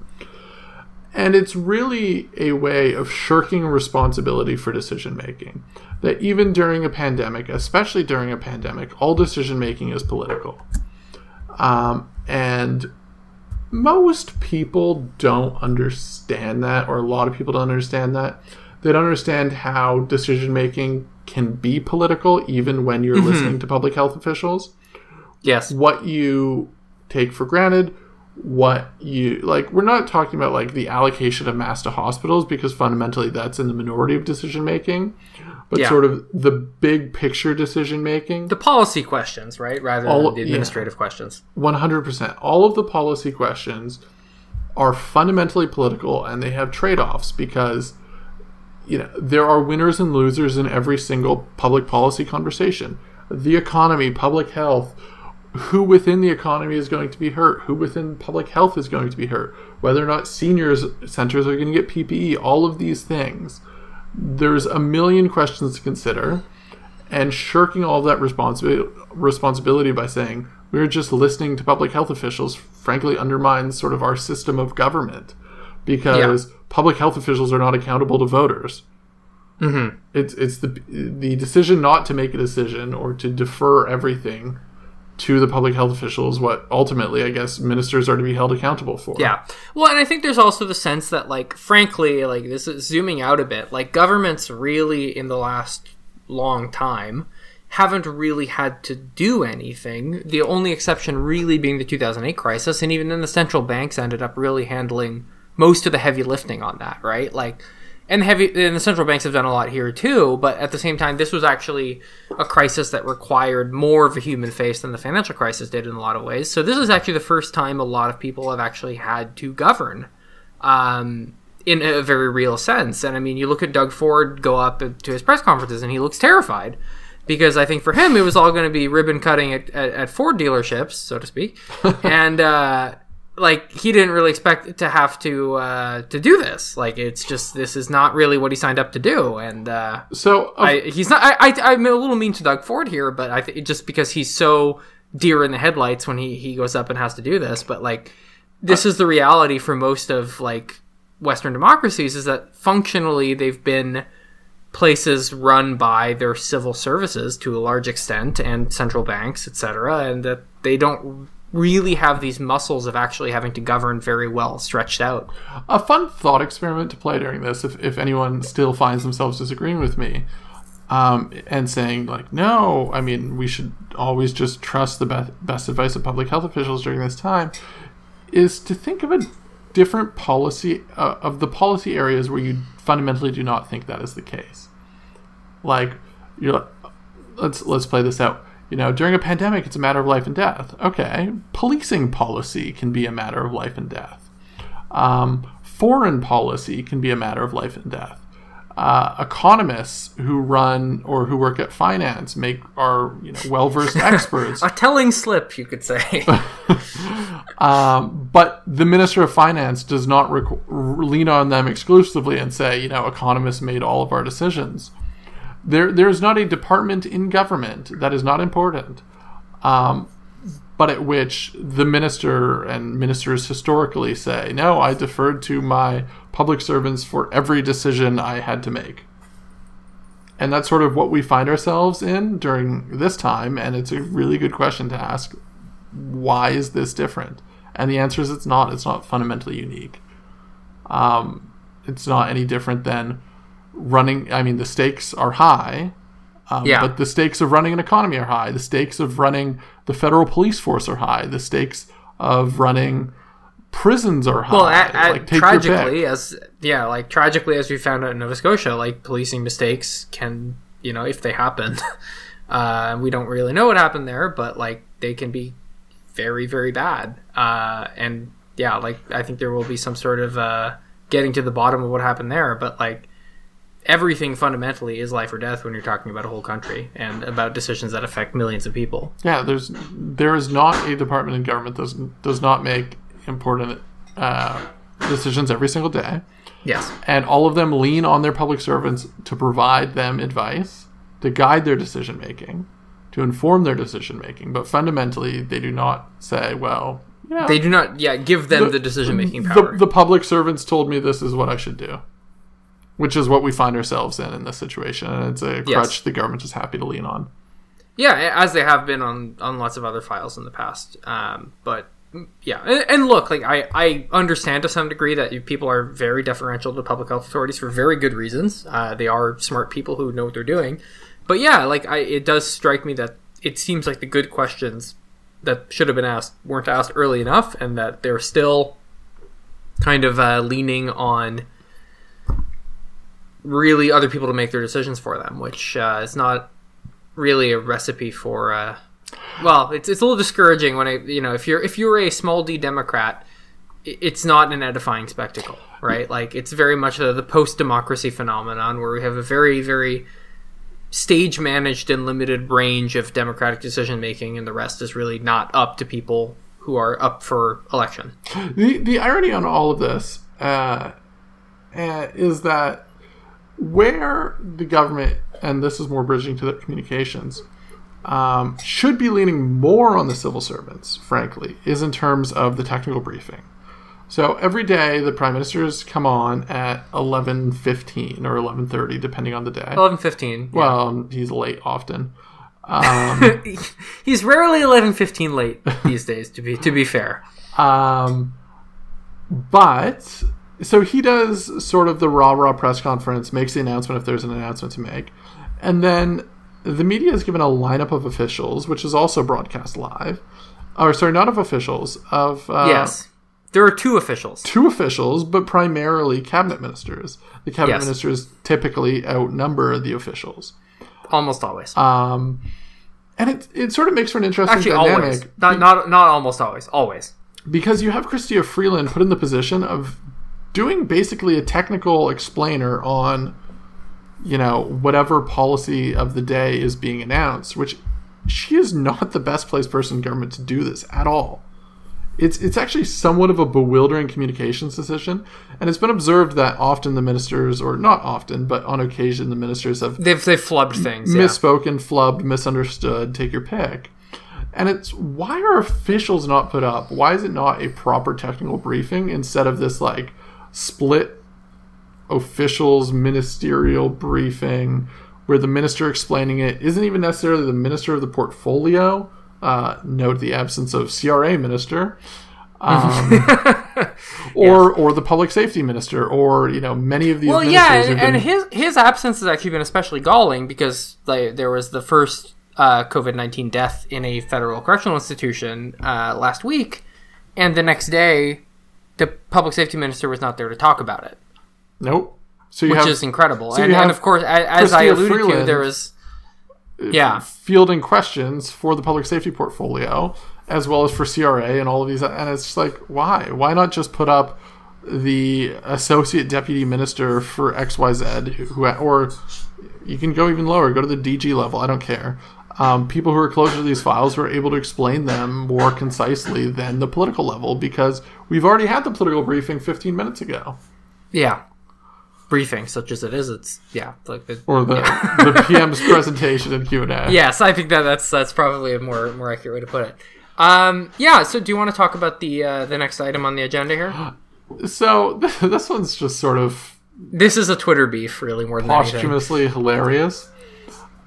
Speaker 3: And it's really a way of shirking responsibility for decision making. That even during a pandemic, especially during a pandemic, all decision making is political. Um, and most people don't understand that, or a lot of people don't understand that. They don't understand how decision making can be political, even when you're listening to public health officials
Speaker 2: Yes.
Speaker 3: what you take for granted, what you like. We're not talking about like the allocation of mass to hospitals because fundamentally that's in the minority of decision making, but
Speaker 2: Yeah.
Speaker 3: sort of the big picture decision making.
Speaker 2: The policy questions, right, rather
Speaker 3: All-
Speaker 2: than the
Speaker 3: yeah.
Speaker 2: administrative questions.
Speaker 3: 100%. All of the policy questions are fundamentally political and they have trade offs because you know there are winners and losers in every single public policy conversation. The economy, public health, who within the economy is going to be hurt, who within public health is going to be hurt, whether or not seniors centers are going to get PPE, all of these things. There's a million questions to consider and shirking all that responsibility responsibility by saying we're just listening to public health officials frankly undermines sort of our system of government because public health officials are not accountable to voters. Mm-hmm. It's it's the the decision not to make a decision or to defer everything to the public health officials what ultimately I guess ministers are to be held accountable for.
Speaker 2: Yeah. Well, and I think there's also the sense that, like, frankly, like, this is zooming out a bit, like, governments really, in the last long time, haven't really had to do anything. The only exception really being the 2008 crisis, and even then the central banks ended up really handling most of the heavy lifting on that, right? Like, and the heavy and the central banks have done a lot here too but at the same time this was actually a crisis that required more of a human face than the financial crisis did in a lot of ways. So this is actually the first time a lot of people have actually had to govern um, in a very real sense. And i mean you look at doug ford go up to his press conferences and he looks terrified because I think for him it was all going to be ribbon cutting at, at, at Ford dealerships, so to speak, [LAUGHS] and uh, like he didn't really expect to have to uh, to do this. Like it's just this is not really what he signed up to do, and uh,
Speaker 3: So of
Speaker 2: I, he's not. I, I I'm a little mean to Doug Ford here, but I th- just because he's so deer in the headlights when he he goes up and has to do this, but like this is the reality for most of like Western democracies is that functionally they've been places run by their civil services to a large extent and central banks, etc., and that they don't really have these muscles of actually having to govern very well stretched out.
Speaker 3: A fun thought experiment to play during this, if, if anyone still finds themselves disagreeing with me, um, and saying like, no, I mean, we should always just trust the best, best advice of public health officials during this time, is to think of a different policy uh, of the policy areas where you fundamentally do not think that is the case. Like, you're like, let's let's play this out. You know, during a pandemic, it's a matter of life and death. Okay, policing policy can be a matter of life and death. Um, foreign policy can be a matter of life and death. Uh, economists who run or who work at finance make are you know well versed [LAUGHS] experts.
Speaker 2: A telling slip, you could say. [LAUGHS]
Speaker 3: Um, but the minister of finance does not rec- lean on them exclusively and say, you know, economists made all of our decisions. There, there is not a department in government that is not important, um, but at which the minister and ministers historically say, no, I deferred to my public servants for every decision I had to make. And that's sort of what we find ourselves in during this time, and it's a really good question to ask why is this different? And the answer is it's not. It's not fundamentally unique. Um, it's not any different than running. I mean, the stakes are high, um,
Speaker 2: Yeah.
Speaker 3: but the stakes of running an economy are high. The stakes of running the federal police force are high. The stakes of running prisons are high.
Speaker 2: well, at, at,
Speaker 3: Like,
Speaker 2: tragically, as yeah, like tragically, as we found out in Nova Scotia, like policing mistakes can, you know, if they happen, [LAUGHS] uh, we don't really know what happened there, but like they can be very, very bad. Uh, and yeah, like I think there will be some sort of uh, getting to the bottom of what happened there, but like everything fundamentally is life or death when you're talking about a whole country and about decisions that affect millions of people.
Speaker 3: Yeah, there's there is not a department in government that does, does not make important uh, decisions every single day.
Speaker 2: Yes.
Speaker 3: and all of them lean on their public servants to provide them advice, to guide their decision making, to inform their decision making. But fundamentally, they do not say, "Well,
Speaker 2: They do not, yeah, give them the, decision making
Speaker 3: the,
Speaker 2: power.
Speaker 3: the public servants told me this is what I should do," which is what we find ourselves in in this situation, and it's a
Speaker 2: Yes.
Speaker 3: crutch the government is happy to lean on.
Speaker 2: Yeah, as they have been on on lots of other files in the past. Um, but yeah, and, and look, like I I understand to some degree that people are very deferential to public health authorities for very good reasons. Uh, they are smart people who know what they're doing. But yeah, like I, it does strike me that it seems like the good questions that should have been asked weren't asked early enough, and that they're still kind of uh, leaning on really other people to make their decisions for them, which uh, is not really a recipe for uh well it's, it's a little discouraging when i you know if you're if you're a small d democrat it's not an edifying spectacle right? Like it's very much the, the post-democracy phenomenon where we have a very very stage managed and limited range of democratic decision making and the rest is really not up to people who are up for election.
Speaker 3: The the irony on all of this uh, uh, is that where the government, and this is more bridging to the communications, um, should be leaning more on the civil servants, frankly, is in terms of the technical briefing. So every day the prime ministers come on at eleven fifteen or eleven thirty, depending on the day.
Speaker 2: 11 15
Speaker 3: Well, he's late often. [LAUGHS]
Speaker 2: he's rarely 11 15 late these days to be to be fair
Speaker 3: Um, but so he does sort of the rah rah press conference, makes the announcement if there's an announcement to make, and then the media is given a lineup of officials, which is also broadcast live. Or sorry, not of officials, of uh,
Speaker 2: yes there are two officials
Speaker 3: two officials, but primarily cabinet ministers. The cabinet
Speaker 2: Yes.
Speaker 3: ministers typically outnumber the officials.
Speaker 2: almost always
Speaker 3: Um, and it, it sort of makes for an interesting
Speaker 2: Actually,
Speaker 3: dynamic
Speaker 2: always. Not, not not almost always. Always.
Speaker 3: because you have Chrystia Freeland put in the position of doing basically a technical explainer on, you know, whatever policy of the day is being announced, which she is not the best placed person in government to do this at all. It's it's actually somewhat of a bewildering communications decision, and it's been observed that often the ministers, or not often, but on occasion, the ministers have
Speaker 2: They've they've flubbed things. Yeah.
Speaker 3: misspoken, flubbed, misunderstood, take your pick. And it's why are officials not put up? Why is it not a proper technical briefing instead of this like split officials ministerial briefing where the minister explaining it isn't even necessarily the minister of the portfolio. Uh, note the absence of CRA minister. Um, [LAUGHS] or or the public safety minister, or you know many of these.
Speaker 2: Well, yeah, and,
Speaker 3: have
Speaker 2: and his his absence has actually been especially galling because there was the first uh, COVID nineteen death in a federal correctional institution uh, last week, and the next day, the public safety minister was not there to talk about it,
Speaker 3: nope. So you
Speaker 2: which
Speaker 3: have
Speaker 2: is incredible.
Speaker 3: you
Speaker 2: and, and of course, as I
Speaker 3: Chrystia
Speaker 2: alluded to, there was uh, yeah,
Speaker 3: fielding questions for the public safety portfolio as well as for CRA and all of these and it's just like why why not just put up the associate deputy minister for XYZ who, who or you can go even lower go to the DG level I don't care um, people who are closer to these files are able to explain them more concisely than the political level because we've already had the political briefing 15 minutes ago
Speaker 2: yeah. Briefing, such as it is, it's yeah, like the,
Speaker 3: or the [LAUGHS] the PM's presentation and Q&A
Speaker 2: yes, I think that that's that's probably a more more accurate way to put it. Um, yeah. So, do you want to talk about the uh, the next item on the agenda here? [GASPS]
Speaker 3: so [LAUGHS] this one's just sort of
Speaker 2: This is a Twitter beef, really more than anything.
Speaker 3: posthumously hilarious.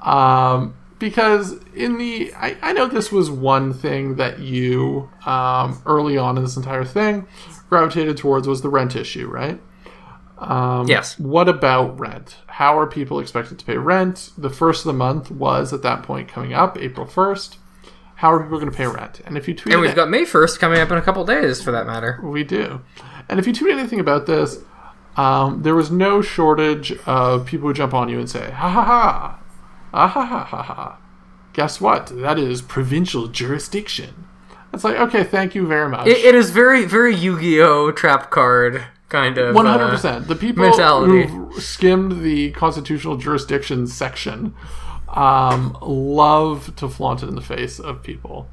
Speaker 3: Um, because in the, I, I know this was one thing that you, um, early on in this entire thing, gravitated towards was the rent issue, right? Um,
Speaker 2: Yes.
Speaker 3: What about rent? How are people expected to pay rent? The first of the month was at that point coming up, April 1st. How are people going to pay rent? And if you tweet
Speaker 2: And we've got May first coming up in a couple days, for that matter.
Speaker 3: we do. And if you tweet anything about this, um, there was no shortage of people who jump on you and say, ha ha ha, ah ha ha ha ha. Guess what? That is provincial jurisdiction. It's like, okay, thank you very much.
Speaker 2: It, it is very, very Yu-Gi-Oh trap card kind of.
Speaker 3: One hundred
Speaker 2: uh,
Speaker 3: percent. The people
Speaker 2: mentality.
Speaker 3: who skimmed the constitutional jurisdiction section um, love to flaunt it in the face of people.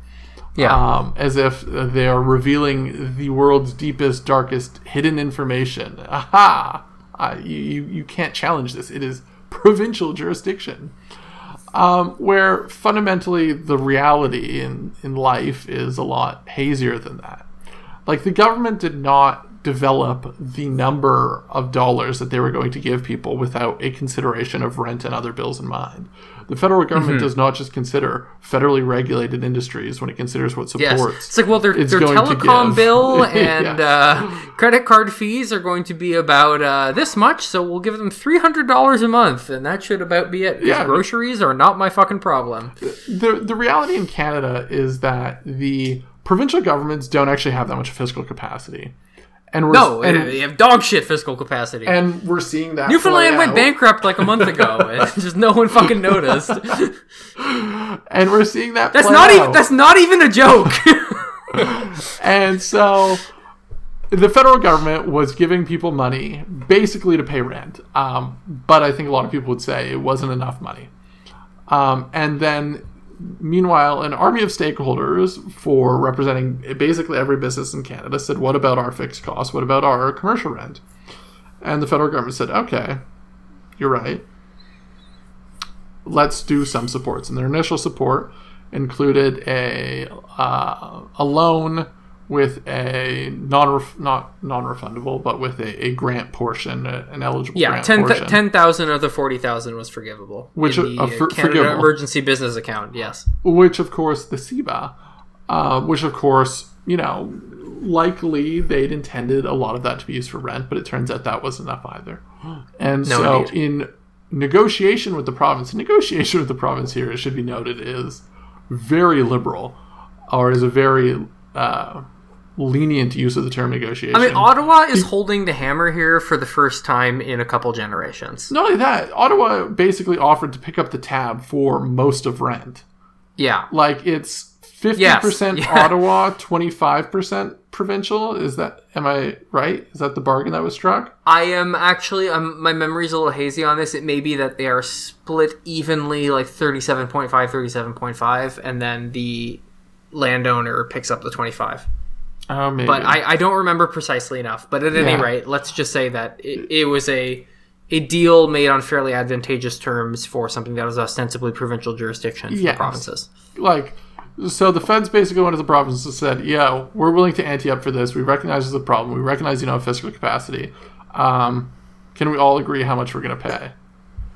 Speaker 2: Yeah.
Speaker 3: um, as if they are revealing the world's deepest, darkest, hidden information. Aha! Uh, you, you, you can't challenge this. It is provincial jurisdiction. Um, where fundamentally the reality in, in life is a lot hazier than that. Like the government did not develop the number of dollars that they were going to give people without a consideration of rent and other bills in mind. The federal government
Speaker 2: Mm-hmm.
Speaker 3: does not just consider federally regulated industries when it considers what
Speaker 2: Yes.
Speaker 3: supports.
Speaker 2: It's like, well, their, their telecom [LAUGHS] bill
Speaker 3: Yeah.
Speaker 2: and uh, credit card fees are going to be about uh, this much, so we'll give them $300 a month, and that should about be it.
Speaker 3: Yeah.
Speaker 2: Groceries are not my fucking problem.
Speaker 3: the the reality in Canada is that the provincial governments don't actually have that much fiscal capacity, and we're
Speaker 2: No,
Speaker 3: and,
Speaker 2: they have dog shit fiscal capacity.
Speaker 3: and we're seeing that
Speaker 2: Newfoundland went bankrupt like a month ago, [LAUGHS] and just no one fucking noticed. [LAUGHS]
Speaker 3: and we're seeing that
Speaker 2: That's not
Speaker 3: out.
Speaker 2: even that's not even a joke. [LAUGHS]
Speaker 3: And so the federal government was giving people money basically to pay rent. Um, but I think a lot of people would say it wasn't enough money. Um, and then, meanwhile, an army of stakeholders for representing basically every business in Canada said, What about our fixed costs? What about our commercial rent? And the federal government said, Okay, you're right. Let's do some supports. And their initial support included a uh, a loan with a non not non refundable, but with a, a grant portion, an eligible
Speaker 2: yeah,
Speaker 3: grant
Speaker 2: 10
Speaker 3: portion.
Speaker 2: 10,000 of the 40,000 was forgivable.
Speaker 3: Which,
Speaker 2: in the
Speaker 3: uh, for-
Speaker 2: Canada
Speaker 3: forgivable.
Speaker 2: emergency business account, yes.
Speaker 3: which of course the CEBA, uh, which of course you know likely they'd intended a lot of that to be used for rent, but it turns out that wasn't enough either. [GASPS] And
Speaker 2: No,
Speaker 3: so
Speaker 2: indeed.
Speaker 3: in negotiation with the province, negotiation with the province here, it should be noted, is very liberal, or is a very uh, lenient use of the term negotiation.
Speaker 2: I mean, Ottawa is holding the hammer here for the first time in a couple generations.
Speaker 3: Not only that, Ottawa basically offered to pick up the tab for most of rent.
Speaker 2: Yeah.
Speaker 3: Like it's fifty
Speaker 2: Yes,
Speaker 3: percent [LAUGHS]
Speaker 2: yeah.
Speaker 3: Ottawa, twenty five percent provincial. Is that am I right? Is that the bargain that was struck?
Speaker 2: I am actually, um, my memory's a little hazy on this. It may be that they are split evenly, like 37.5, 37.5, and then the landowner picks up the 25.
Speaker 3: Oh, maybe.
Speaker 2: But I, I don't remember precisely enough. But at any rate, let's just say that it, it was a a deal made on fairly advantageous terms for something that was ostensibly provincial jurisdiction for
Speaker 3: Yes.
Speaker 2: the provinces.
Speaker 3: like so the feds basically went to the provinces and said, "Yeah, we're willing to ante up for this. We recognize a problem. We recognize you don't fiscal capacity. Um, can we all agree how much we're going to pay?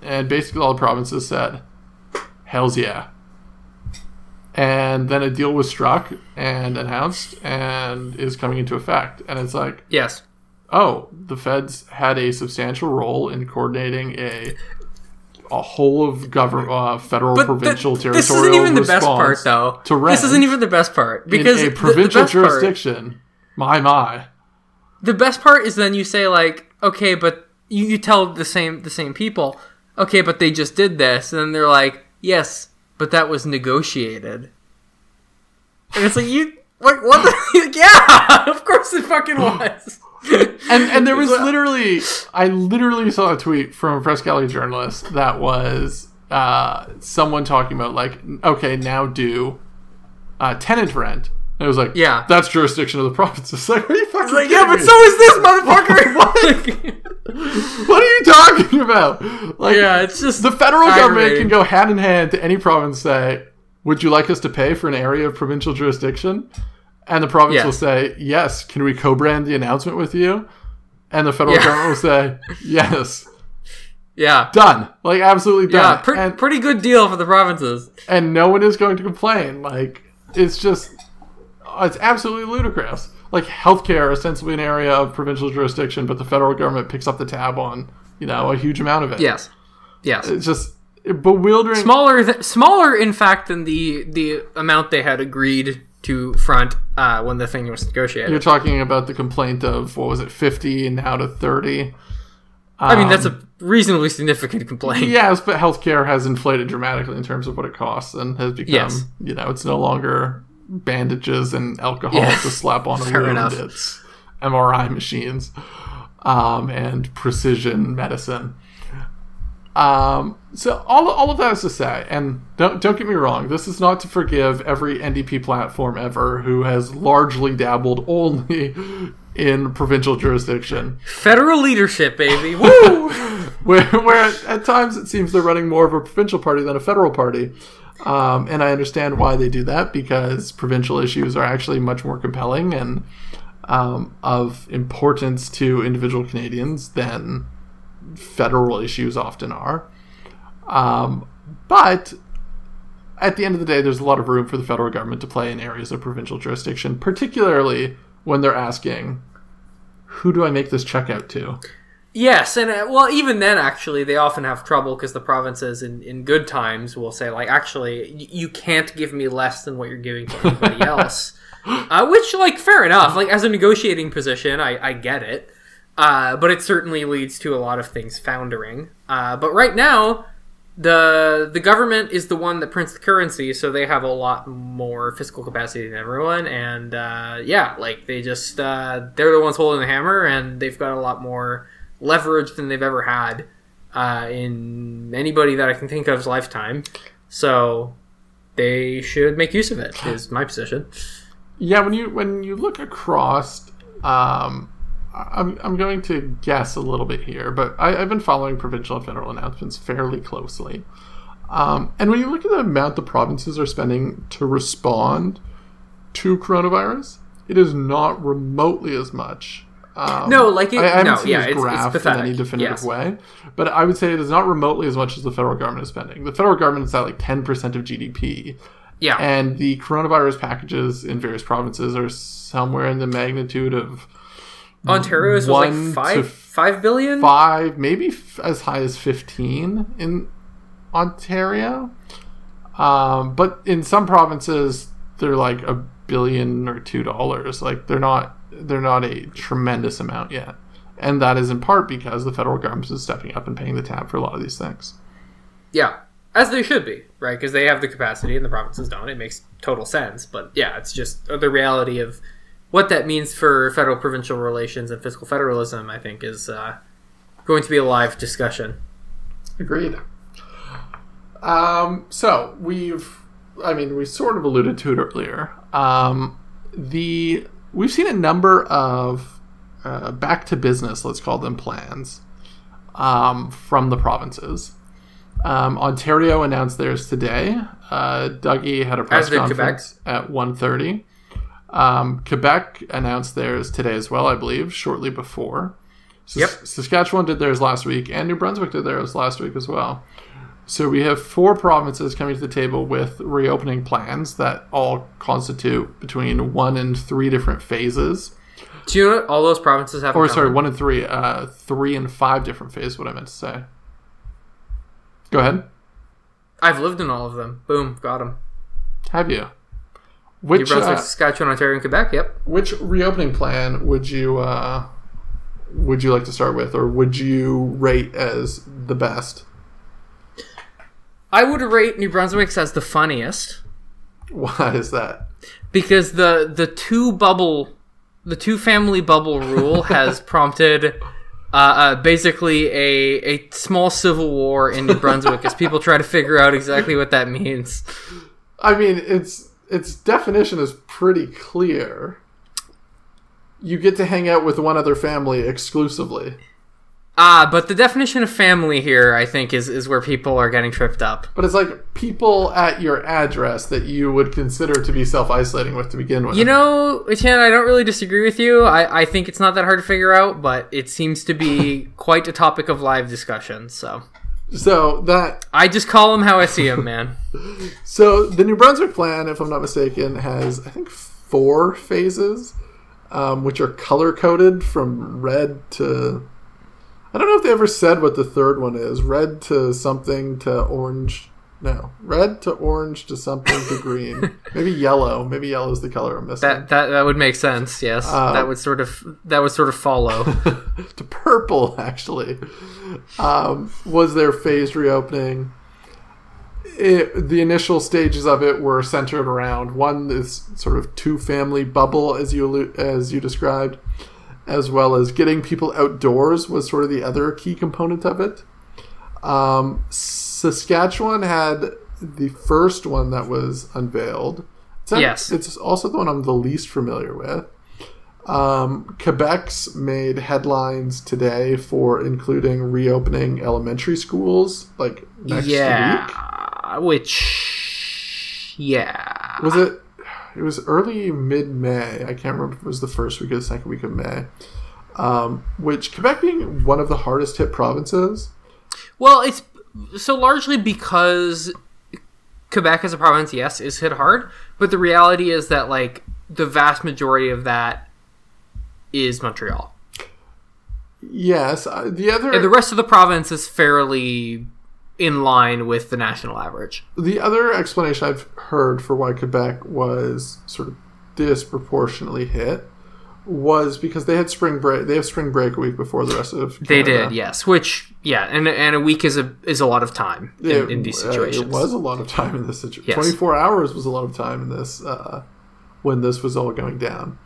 Speaker 3: And basically, all the provinces said, "Hell's yeah." And then a deal was struck and announced and is coming into effect. And it's like,
Speaker 2: Yes.
Speaker 3: oh, the feds had a substantial role in coordinating a a whole of government, uh, federal,
Speaker 2: But
Speaker 3: provincial, territorial
Speaker 2: this isn't even the best part, though.
Speaker 3: to
Speaker 2: this isn't even the best part
Speaker 3: in
Speaker 2: because
Speaker 3: a
Speaker 2: the- the
Speaker 3: provincial
Speaker 2: part-
Speaker 3: jurisdiction. My my.
Speaker 2: the best part is then you say like, okay, but you, you tell the same the same people, okay, but they just did this, and then they're like, yes, but that was negotiated, and it's like you like what? The, [LAUGHS] yeah, of course it fucking was.
Speaker 3: and and there [LAUGHS] was literally I literally saw a tweet from a press gallery journalist that was uh, someone talking about like okay now do uh, tenant rent. And it was like
Speaker 2: Yeah.
Speaker 3: that's jurisdiction of the provinces. [LAUGHS] Like are you fucking
Speaker 2: like yeah, but so is this motherfucker. [LAUGHS]
Speaker 3: what what are you talking about? Like
Speaker 2: yeah, it's just
Speaker 3: the federal government can go hand in hand to any province say would you like us to pay for an area of provincial jurisdiction? And the province
Speaker 2: Yes.
Speaker 3: will say yes. Can we co-brand the announcement with you? And the federal
Speaker 2: Yeah.
Speaker 3: government will say [LAUGHS] yes.
Speaker 2: yeah.
Speaker 3: done like absolutely
Speaker 2: Yeah,
Speaker 3: done
Speaker 2: pre-
Speaker 3: and,
Speaker 2: pretty good deal for the provinces.
Speaker 3: and no one is going to complain like it's just it's absolutely ludicrous like healthcare ostensibly an area of provincial jurisdiction but the federal government picks up the tab on you know a huge amount of it
Speaker 2: Yes, yes.
Speaker 3: it's just bewildering
Speaker 2: smaller th- smaller in fact than the the amount they had agreed to front uh, when the thing was negotiated.
Speaker 3: you're talking about the complaint of what was it 50 and now to 30
Speaker 2: I mean, that's a reasonably significant complaint.
Speaker 3: yes but healthcare has inflated dramatically in terms of what it costs and has become
Speaker 2: Yes.
Speaker 3: you know it's no longer bandages and alcohol
Speaker 2: Yeah.
Speaker 3: to slap on [LAUGHS] a wound
Speaker 2: enough.
Speaker 3: it's mri machines um, and precision medicine um, so all, all of that is to say and don't, don't get me wrong this is not to forgive every ndp platform ever who has largely dabbled only [LAUGHS] in provincial jurisdiction
Speaker 2: Federal leadership, baby. Woo! [LAUGHS]
Speaker 3: where, where at, at times it seems they're running more of a provincial party than a federal party. Um, and I understand why they do that because provincial issues are actually much more compelling and um, of importance to individual Canadians than federal issues often are. Um, but at the end of the day, there's a lot of room for the federal government to play in areas of provincial jurisdiction, particularly when they're asking, who do I make this check out to?
Speaker 2: Yes, and uh, well, even then, actually, they often have trouble because the provinces, in, in good times, will say like, actually, y- you can't give me less than what you're giving to anybody [LAUGHS] else. Uh, which, like, fair enough. Like, as a negotiating position, I, I get it. Uh, but it certainly leads to a lot of things foundering. Uh, but right now, the the government is the one that prints the currency, so they have a lot more fiscal capacity than everyone. And uh, yeah, like they just uh, they're the ones holding the hammer, and they've got a lot more leverage than they've ever had uh, in anybody that I can think of's lifetime. So they should make use of it. Is my position.
Speaker 3: Yeah, when you when you look across, um, I'm I'm going to guess a little bit here, but I, I've been following provincial and federal announcements fairly closely. Um, and when you look at the amount the provinces are spending to respond to coronavirus, it is not remotely as much. Um,
Speaker 2: No, like it-
Speaker 3: I, I haven't
Speaker 2: no,
Speaker 3: seen
Speaker 2: yeah,
Speaker 3: this
Speaker 2: it's- it's
Speaker 3: graph in any definitive
Speaker 2: yes.
Speaker 3: way, but I would say it is not remotely as much as the federal government is spending. The federal government is at like ten percent of GDP,
Speaker 2: Yeah.
Speaker 3: and the coronavirus packages in various provinces are somewhere in the magnitude of
Speaker 2: Ontario's was like five five billion.
Speaker 3: five, maybe f- as high as 15 in Ontario. Um, but in some provinces, they're like a billion or two dollars. Like they're not they're not a tremendous amount yet, and that is in part because the federal government is stepping up and paying the tab for a lot of these things.
Speaker 2: Yeah, as they should be, right? Because they have the capacity and the provinces don't. It makes total sense. But yeah, it's just the reality of what that means for federal provincial relations and fiscal federalism. I think is uh, going to be a live discussion.
Speaker 3: Agreed. Um, so we've, I mean, we sort of alluded to it earlier. Um, the we've seen a number of uh, back to business, let's call them plans, um, from the provinces. Um, Ontario announced theirs today. Uh, Dougie had a press conference at 1.30. Um, Quebec announced theirs today as well, I believe, shortly before. Yep. Saskatchewan did theirs last week, and New Brunswick did theirs last week as well. So we have four provinces coming to the table with reopening plans that all constitute between one and three different phases.
Speaker 2: Do you know what all those provinces have?
Speaker 3: Or sorry, one and three, uh, three and five different phases. What I meant to say. Go ahead.
Speaker 2: I've lived in all of them. Boom, got them.
Speaker 3: Have you?
Speaker 2: New
Speaker 3: Which
Speaker 2: Brunswick,
Speaker 3: uh,
Speaker 2: Saskatchewan, Ontario, and Quebec. Yep.
Speaker 3: which reopening plan would you uh, would you like to start with, or would you rate as the best?
Speaker 2: I would rate New Brunswick's as the funniest
Speaker 3: Why is that?
Speaker 2: because the the two bubble, the two family bubble rule [LAUGHS] has prompted. Uh, uh, basically, a, a small civil war in New Brunswick as people try to figure out exactly what that means.
Speaker 3: I mean, its its definition is pretty clear. You get to hang out with one other family exclusively.
Speaker 2: Ah, but the definition of family here, I think, is, is where people are getting tripped up.
Speaker 3: But it's like people at your address that you would consider to be self isolating with to begin with.
Speaker 2: You know, Etienne, I don't really disagree with you. I, I think it's not that hard to figure out, but it seems to be [LAUGHS] quite a topic of live discussion. So
Speaker 3: so that
Speaker 2: I just call him how I see him, man. [LAUGHS]
Speaker 3: so the New Brunswick plan, if I'm not mistaken, has I think four phases, um, which are color coded from red to. I don't know if they ever said what the third one is. Red to something to orange. No, red to orange to something to green. [LAUGHS] Maybe yellow. Maybe yellow is the color I'm missing.
Speaker 2: That that that would make sense. Yes, that would sort of that would sort of follow. [LAUGHS]
Speaker 3: to purple actually um, was their phased reopening it, the initial stages of it were centered around one this sort of two family bubble as you as you described as well as getting people outdoors was sort of the other key component of it um, saskatchewan had the first one that was unveiled it's not-
Speaker 2: Yes.
Speaker 3: it's also the one i'm the least familiar with um, Quebec's made headlines today for including reopening elementary schools like next week.
Speaker 2: yeah, which yeah,
Speaker 3: Was it? It was early mid May. I can't remember if it was the first week or the second week of May. Um, which Quebec being one of the hardest hit provinces.
Speaker 2: Well, it's so largely because Quebec as a province, yes, is hit hard, but the reality is that like the vast majority of that is Montreal.
Speaker 3: Yes, uh, the other
Speaker 2: And the rest of the province is fairly in line with the national average.
Speaker 3: the other explanation I've heard for why Quebec was sort of disproportionately hit was because they had spring break. They have spring break a week before the rest of. Canada.
Speaker 2: They did, yes. Which, yeah, and and a week is a is a lot of time in,
Speaker 3: It-
Speaker 2: in these
Speaker 3: uh,
Speaker 2: situations.
Speaker 3: it was a lot of time in this situation.
Speaker 2: Yes.
Speaker 3: 24 hours was a lot of time in this uh, when this was all going down.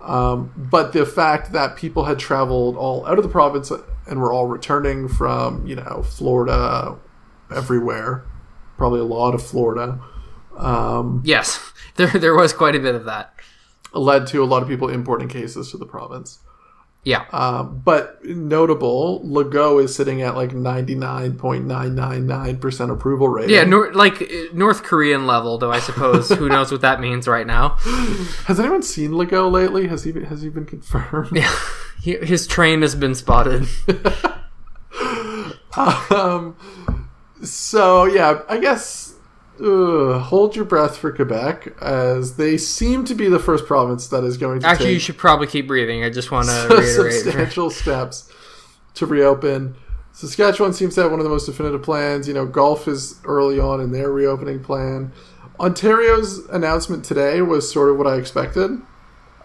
Speaker 3: Um, but the fact that people had traveled all out of the province and were all returning from, you know, Florida, everywhere, probably a lot of Florida, um,
Speaker 2: Yes, [LAUGHS] there there was quite a bit of that.
Speaker 3: led to a lot of people importing cases to the province.
Speaker 2: Yeah,
Speaker 3: Um, but notable, Legault is sitting at like 99.999% approval rate.
Speaker 2: yeah, nor- like uh, North Korean level, though. I suppose who knows what that means right now. [LAUGHS]
Speaker 3: Has anyone seen Legault lately? Has he has he been confirmed?
Speaker 2: Yeah, he, his train has been spotted. [LAUGHS]
Speaker 3: um, so yeah, I guess uh, hold your breath for Quebec, as they seem to be the first province that is going to
Speaker 2: Actually, you should probably keep breathing. I just want [LAUGHS] to
Speaker 3: substantial [LAUGHS] steps to reopen. Saskatchewan seems to have one of the most definitive plans. You know, golf is early on in their reopening plan. Ontario's announcement today was sort of what I expected.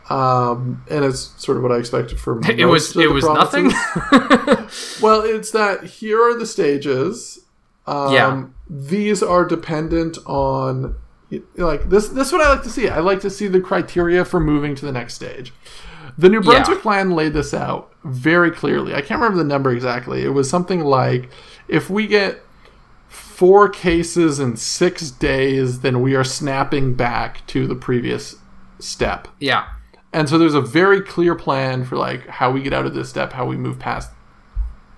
Speaker 3: Um, and it's sort of what I expected for [LAUGHS] most
Speaker 2: It was it was
Speaker 3: provinces.
Speaker 2: nothing.
Speaker 3: Well, it's that here are the stages. Um,
Speaker 2: Yeah.
Speaker 3: These are dependent on like this. This is what I like to see. I like to see the criteria for moving to the next stage. The New Brunswick
Speaker 2: Yeah.
Speaker 3: plan laid this out very clearly. I can't remember the number exactly. It was something like if we get four cases in six days, then we are snapping back to the previous step.
Speaker 2: yeah,
Speaker 3: And so there's a very clear plan for like how we get out of this step, how we move past.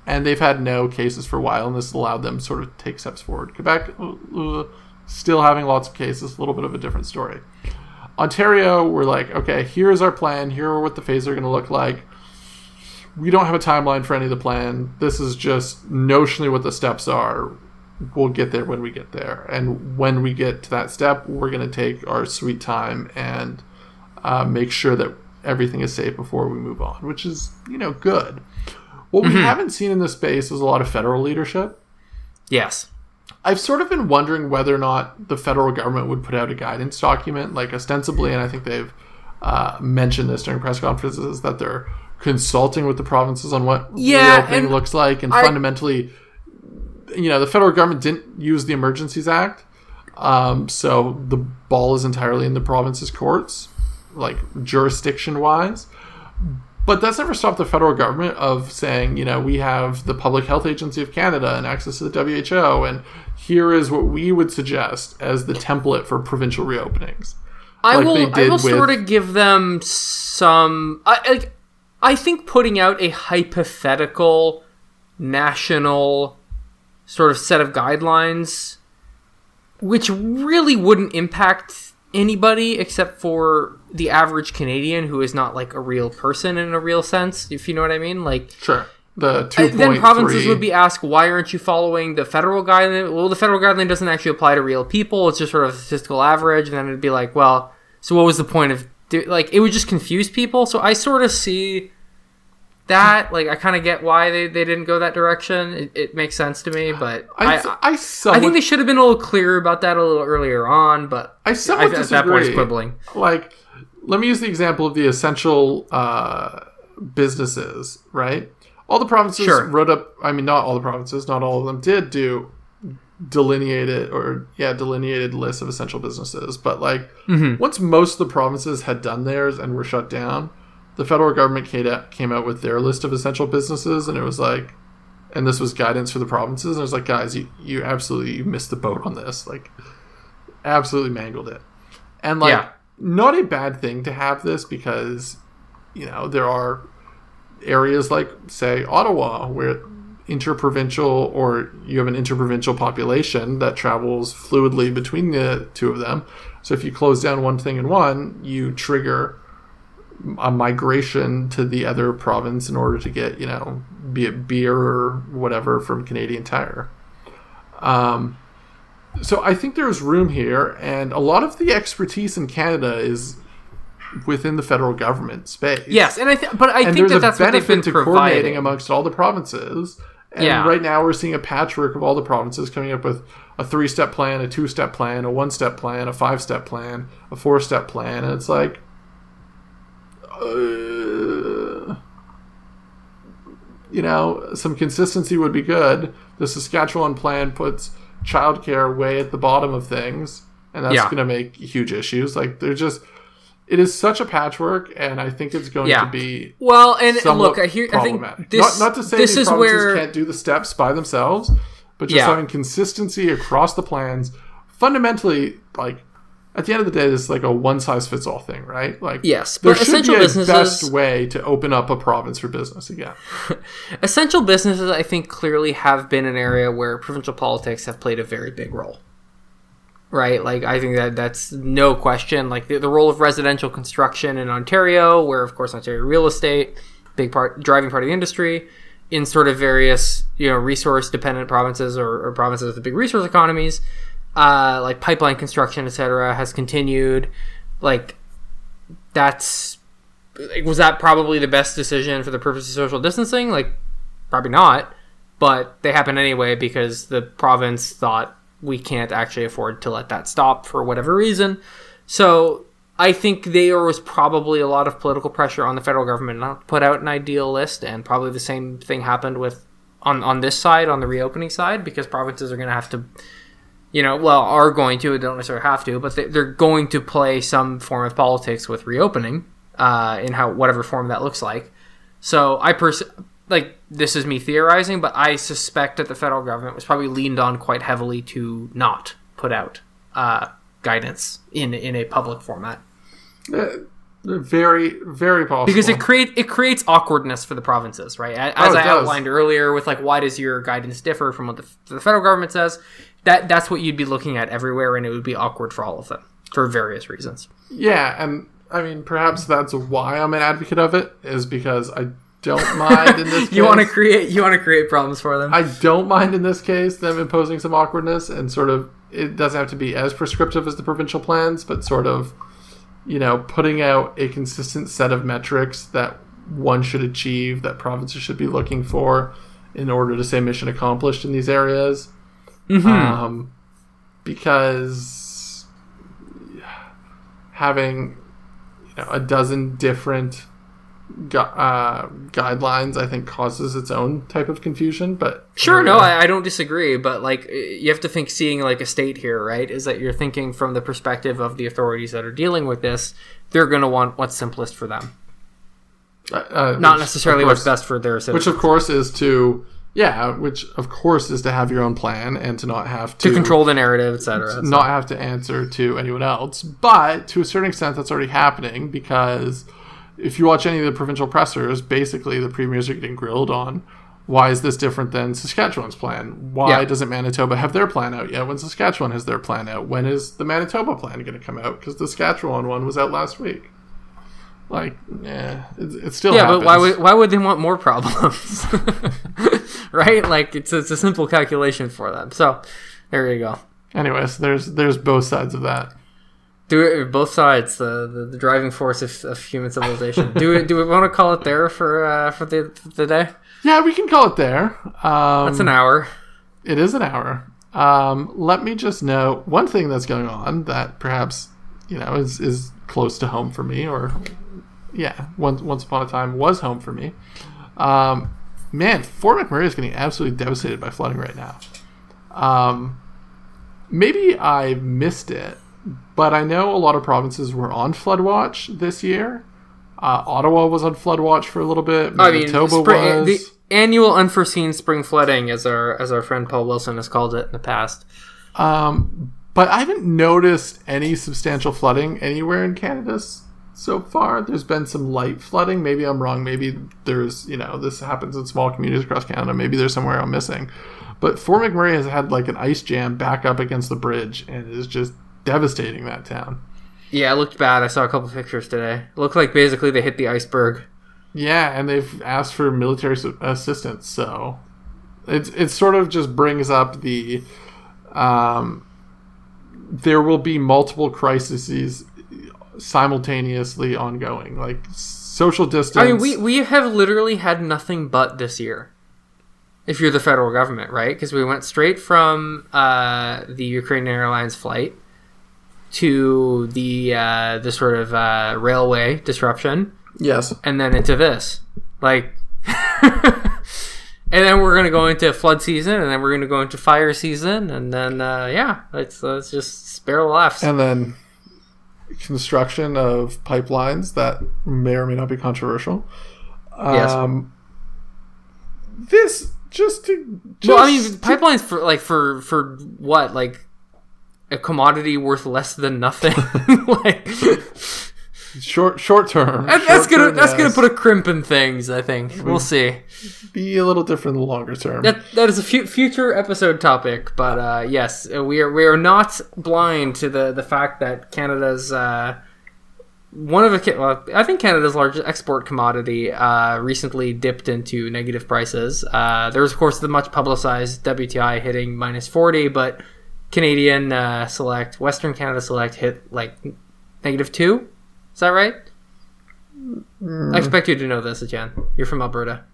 Speaker 3: And they've had no cases for a while, and this allowed them sort of take steps forward. Quebec uh, uh, still having lots of cases, a little bit of a different story. Ontario, we're like, okay, here's our plan. Here are what the phases are going to look like. we don't have a timeline for any of the plan. This is just notionally what the steps are. We'll get there when we get there, and when we get to that step, we're going to take our sweet time and uh, make sure that everything is safe before we move on, which is you know good. What we haven't seen in this space is a lot of federal leadership.
Speaker 2: Yes.
Speaker 3: I've sort of been wondering whether or not the federal government would put out a guidance document, like ostensibly, and I think they've uh, mentioned this during press conferences that they're consulting with the provinces on what
Speaker 2: Yeah,
Speaker 3: reopening looks like, and
Speaker 2: I-
Speaker 3: fundamentally, you know, the federal government didn't use the Emergencies Act, um, so the ball is entirely in the provinces' courts, like jurisdiction wise. But that's never stopped the federal government of saying, you know, we have the Public Health Agency of Canada and access to the WHO, and here is what we would suggest as the template for provincial reopenings.
Speaker 2: I
Speaker 3: like
Speaker 2: will.
Speaker 3: they
Speaker 2: I will
Speaker 3: with-
Speaker 2: sort of give them some. I like. I think putting out a hypothetical national sort of set of guidelines, which really wouldn't impact anybody except for the average Canadian who is not like a real person in a real sense, if you know what I mean. Like
Speaker 3: Sure. The two
Speaker 2: uh, then provinces would be asked, why aren't you following the federal guideline? Well, the federal guideline doesn't actually apply to real people. It's just sort of a statistical average. And then it'd be like, well, so what was the point of do- like it would just confuse people. So I sort of see that like I kind of get why they, they didn't go that direction. It, it makes sense to me, but
Speaker 3: I,
Speaker 2: I, I,
Speaker 3: I, somewhat,
Speaker 2: think they should have been a little clearer about that a little earlier on. But
Speaker 3: I somewhat
Speaker 2: at that point, it's
Speaker 3: disagree.
Speaker 2: quibbling.
Speaker 3: like let me use the example of the essential uh, businesses right all the provinces
Speaker 2: Sure.
Speaker 3: wrote up i mean not all the provinces not all of them did do delineated or yeah delineated lists of essential businesses but like
Speaker 2: Mm-hmm.
Speaker 3: once most of the provinces had done theirs and were shut down the federal government came out, came out with their list of essential businesses and it was like and this was guidance for the provinces and it was like guys you, you absolutely you missed the boat on this like absolutely mangled it and like
Speaker 2: Yeah.
Speaker 3: Not a bad thing to have this because you know there are areas like say Ottawa where interprovincial or you have an interprovincial population that travels fluidly between the two of them. So if you close down one thing in one you trigger a migration to the other province in order to get you know be it beer or whatever from Canadian Tire. Um so I think there's room here, and a lot of the expertise in Canada is within the federal government space.
Speaker 2: Yes, and I th- but I
Speaker 3: and
Speaker 2: think that that's
Speaker 3: benefit to
Speaker 2: providing.
Speaker 3: coordinating amongst all the provinces. And
Speaker 2: Yeah.
Speaker 3: right now we're seeing a patchwork of all the provinces coming up with a three-step plan, a two-step plan, a one-step plan, a five-step plan, a four-step plan, and it's like, uh, you know, some consistency would be good. The Saskatchewan plan puts childcare way at the bottom of things, and that's
Speaker 2: Yeah.
Speaker 3: going to make huge issues. Like they're just, it is such a patchwork, and I think it's going
Speaker 2: Yeah.
Speaker 3: to be
Speaker 2: Well, and look, I hear. I think this.
Speaker 3: not, not to say
Speaker 2: this
Speaker 3: these
Speaker 2: is where
Speaker 3: can't do the steps by themselves, but just
Speaker 2: Yeah.
Speaker 3: having consistency across the plans. Fundamentally, like at the end of the day, this is like a one size fits all thing, right? Like
Speaker 2: Yes,
Speaker 3: there
Speaker 2: but
Speaker 3: should
Speaker 2: essential
Speaker 3: be a
Speaker 2: businesses-
Speaker 3: best way to open up a province for business again. [LAUGHS]
Speaker 2: essential businesses, I think, clearly have been an area where provincial politics have played a very big role. Right, like I think that that's no question. Like the, the role of residential construction in Ontario, where of course Ontario real estate, big part driving part of the industry, in sort of various you know resource dependent provinces or, or provinces with big resource economies, uh, like pipeline construction, etc., has continued. Like that's like, was that probably the best decision for the purpose of social distancing? Like, probably not. But they happen anyway because the province thought we can't actually afford to let that stop for whatever reason. So I think there was probably a lot of political pressure on the federal government not to put out an ideal list, and probably the same thing happened with on on this side, on the reopening side, because provinces are going to have to you know, well, are going to, don't necessarily have to, but they, they're going to play some form of politics with reopening, uh, in how whatever form that looks like. So I pers- like this is me theorizing, but I suspect that the federal government was probably leaned on quite heavily to not put out uh, guidance in in a public format
Speaker 3: Uh, very, very possible.
Speaker 2: because it create it creates awkwardness for the provinces, right? As
Speaker 3: Oh,
Speaker 2: I
Speaker 3: does.
Speaker 2: outlined earlier, with like why does your guidance differ from what the, the federal government says? That that's what you'd be looking at everywhere, and it would be awkward for all of them for various reasons.
Speaker 3: Yeah, and I mean, perhaps that's why I'm an advocate of it, is because I don't mind in this. [LAUGHS]
Speaker 2: you want to
Speaker 3: case.
Speaker 2: create you want to create problems for them.
Speaker 3: I don't mind in this case them imposing some awkwardness and sort of it doesn't have to be as prescriptive as the provincial plans, but sort of you know putting out a consistent set of metrics that one should achieve that provinces should be looking for in order to say mission accomplished in these areas. Um, because having you know a dozen different gu- uh, guidelines, I think, causes its own type of confusion. But
Speaker 2: Sure, no, I, I don't disagree, but like you have to think seeing like a state here, right? Is that you're thinking from the perspective of the authorities that are dealing with this, they're going to want what's simplest for them,
Speaker 3: uh, uh,
Speaker 2: not
Speaker 3: which,
Speaker 2: necessarily
Speaker 3: of
Speaker 2: what's best for their citizens.
Speaker 3: Which, of course, is to yeah, which of course is to have your own plan and to not have to,
Speaker 2: to control the narrative, etc.
Speaker 3: not have to answer to anyone else. But to a certain extent, that's already happening because if you watch any of the provincial pressers, basically the premiers are getting grilled on why is this different than Saskatchewan's plan? Why
Speaker 2: Yeah.
Speaker 3: doesn't Manitoba have their plan out yet when Saskatchewan has their plan out? When is the Manitoba plan going to come out? Because the Saskatchewan one was out last week. Like, yeah, it, it still
Speaker 2: Yeah,
Speaker 3: happens.
Speaker 2: but why would why would they want more problems? [LAUGHS] [LAUGHS] right? Like it's it's a simple calculation for them. So there you go.
Speaker 3: Anyways, there's there's both sides of that.
Speaker 2: Do it both sides, the, the, the driving force of, of human civilization. do we do we want to call it there for uh, for the for the day?
Speaker 3: Yeah, we can call it there. Um,
Speaker 2: That's an hour.
Speaker 3: It is an hour. Um, let me just know one thing that's going on that perhaps you know is is close to home for me, or yeah, once once upon a time was home for me. Um, man, Fort McMurray is getting absolutely devastated by flooding right now. Um, maybe I missed it, but I know a lot of provinces were on flood watch this year. Uh, Ottawa was on flood watch for a little bit.
Speaker 2: I mean,
Speaker 3: Manitoba
Speaker 2: spring,
Speaker 3: was.
Speaker 2: the annual unforeseen spring flooding, as our as our friend Paul Wilson has called it in the past.
Speaker 3: Um, but I haven't noticed any substantial flooding anywhere in Canada so far. There's been some light flooding. Maybe I'm wrong. Maybe there's, you know, this happens in small communities across Canada. Maybe there's somewhere I'm missing. But Fort McMurray has had like an ice jam back up against the bridge and is just devastating that town.
Speaker 2: Yeah, it looked bad. I saw a couple pictures today. It looked like basically they hit the iceberg.
Speaker 3: Yeah, and they've asked for military assistance. So it's it sort of just brings up the um, there will be multiple crises simultaneously ongoing, like social distance.
Speaker 2: I mean, we we have literally had nothing but this year. If you're the federal government, right? Because we went straight from uh, the Ukrainian Airlines flight to the uh, the sort of uh, railway disruption,
Speaker 3: yes,
Speaker 2: and then into this, like, [LAUGHS] and then we're gonna go into flood season, and then we're gonna go into fire season, and then uh, yeah, let's let's just spare the laughs.
Speaker 3: and then construction of pipelines that may or may not be controversial.
Speaker 2: Yes.
Speaker 3: Um, this just to just
Speaker 2: Well, I mean, pipelines for like for for what like a commodity worth less than nothing. [LAUGHS] like
Speaker 3: short short term.
Speaker 2: that- that's
Speaker 3: Short
Speaker 2: gonna
Speaker 3: term,
Speaker 2: that's gonna put a crimp in things. I think we'll see.
Speaker 3: be a little different in the longer term.
Speaker 2: That that is a fu- future episode topic, but uh, yes, uh, we are we are not blind to the the fact that Canada's. Uh, one of the well, I think Canada's largest export commodity uh, recently dipped into negative prices. Uh, there was, of course, the much publicized WTI hitting minus forty, but Canadian uh, Select, Western Canada Select hit like negative two. Is that right? I expect you to know this, Etienne. You're from Alberta.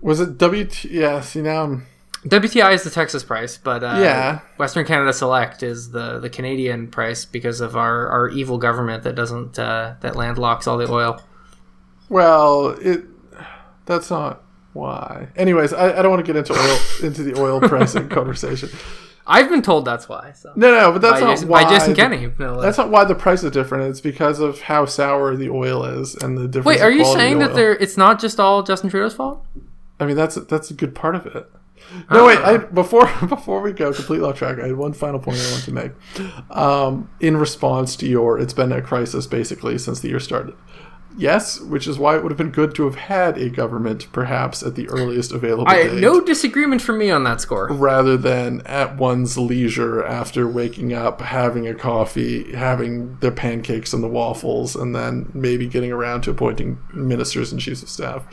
Speaker 3: Was it WT? Yeah, see now I'm.
Speaker 2: WTI is the Texas price, but uh,
Speaker 3: Yeah.
Speaker 2: Western Canada Select is the, the Canadian price because of our, our evil government that doesn't uh, that landlocks all the oil.
Speaker 3: Well, it. That's not why. Anyways, I, I don't want to get into oil into the oil [LAUGHS] pricing conversation.
Speaker 2: I've been told that's why. So.
Speaker 3: No, no, but that's
Speaker 2: by,
Speaker 3: not
Speaker 2: Jason,
Speaker 3: why.
Speaker 2: by Jason Kenney. No.
Speaker 3: That's not why the price is different. It's because of how sour the oil is and the difference.
Speaker 2: Wait, are you saying that there it's not just all Justin Trudeau's fault?
Speaker 3: I mean, that's that's a good part of it. No, wait. I, before [LAUGHS] before we go completely off track, I had one final point I want to make. Um, in response to your, it's been a crisis basically since the year started. Yes, which is why it would have been good to have had a government, perhaps at the earliest available
Speaker 2: I,
Speaker 3: date,
Speaker 2: no disagreement from me on that score.
Speaker 3: rather than at one's leisure after waking up, having a coffee, having their pancakes and the waffles, and then maybe getting around to appointing ministers and chiefs of staff.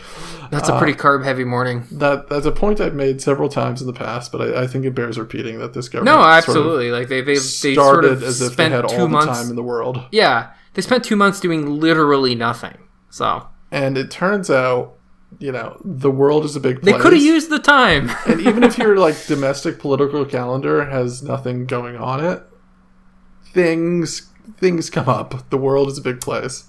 Speaker 2: That's a pretty uh, carb heavy morning.
Speaker 3: That that's a point I've made several times in the past, but I, I think it bears repeating that this government
Speaker 2: No,
Speaker 3: sort of
Speaker 2: absolutely. like they they they
Speaker 3: started
Speaker 2: sort of
Speaker 3: as if they
Speaker 2: spent
Speaker 3: had
Speaker 2: two
Speaker 3: all
Speaker 2: months.
Speaker 3: time in the world.
Speaker 2: yeah, they spent two months doing literally nothing. So
Speaker 3: And it turns out, you know, the world is a big place.
Speaker 2: they could have used the time. [LAUGHS]
Speaker 3: and even if [LAUGHS] your like domestic political calendar has nothing going on it, things things come up. The world is a big place.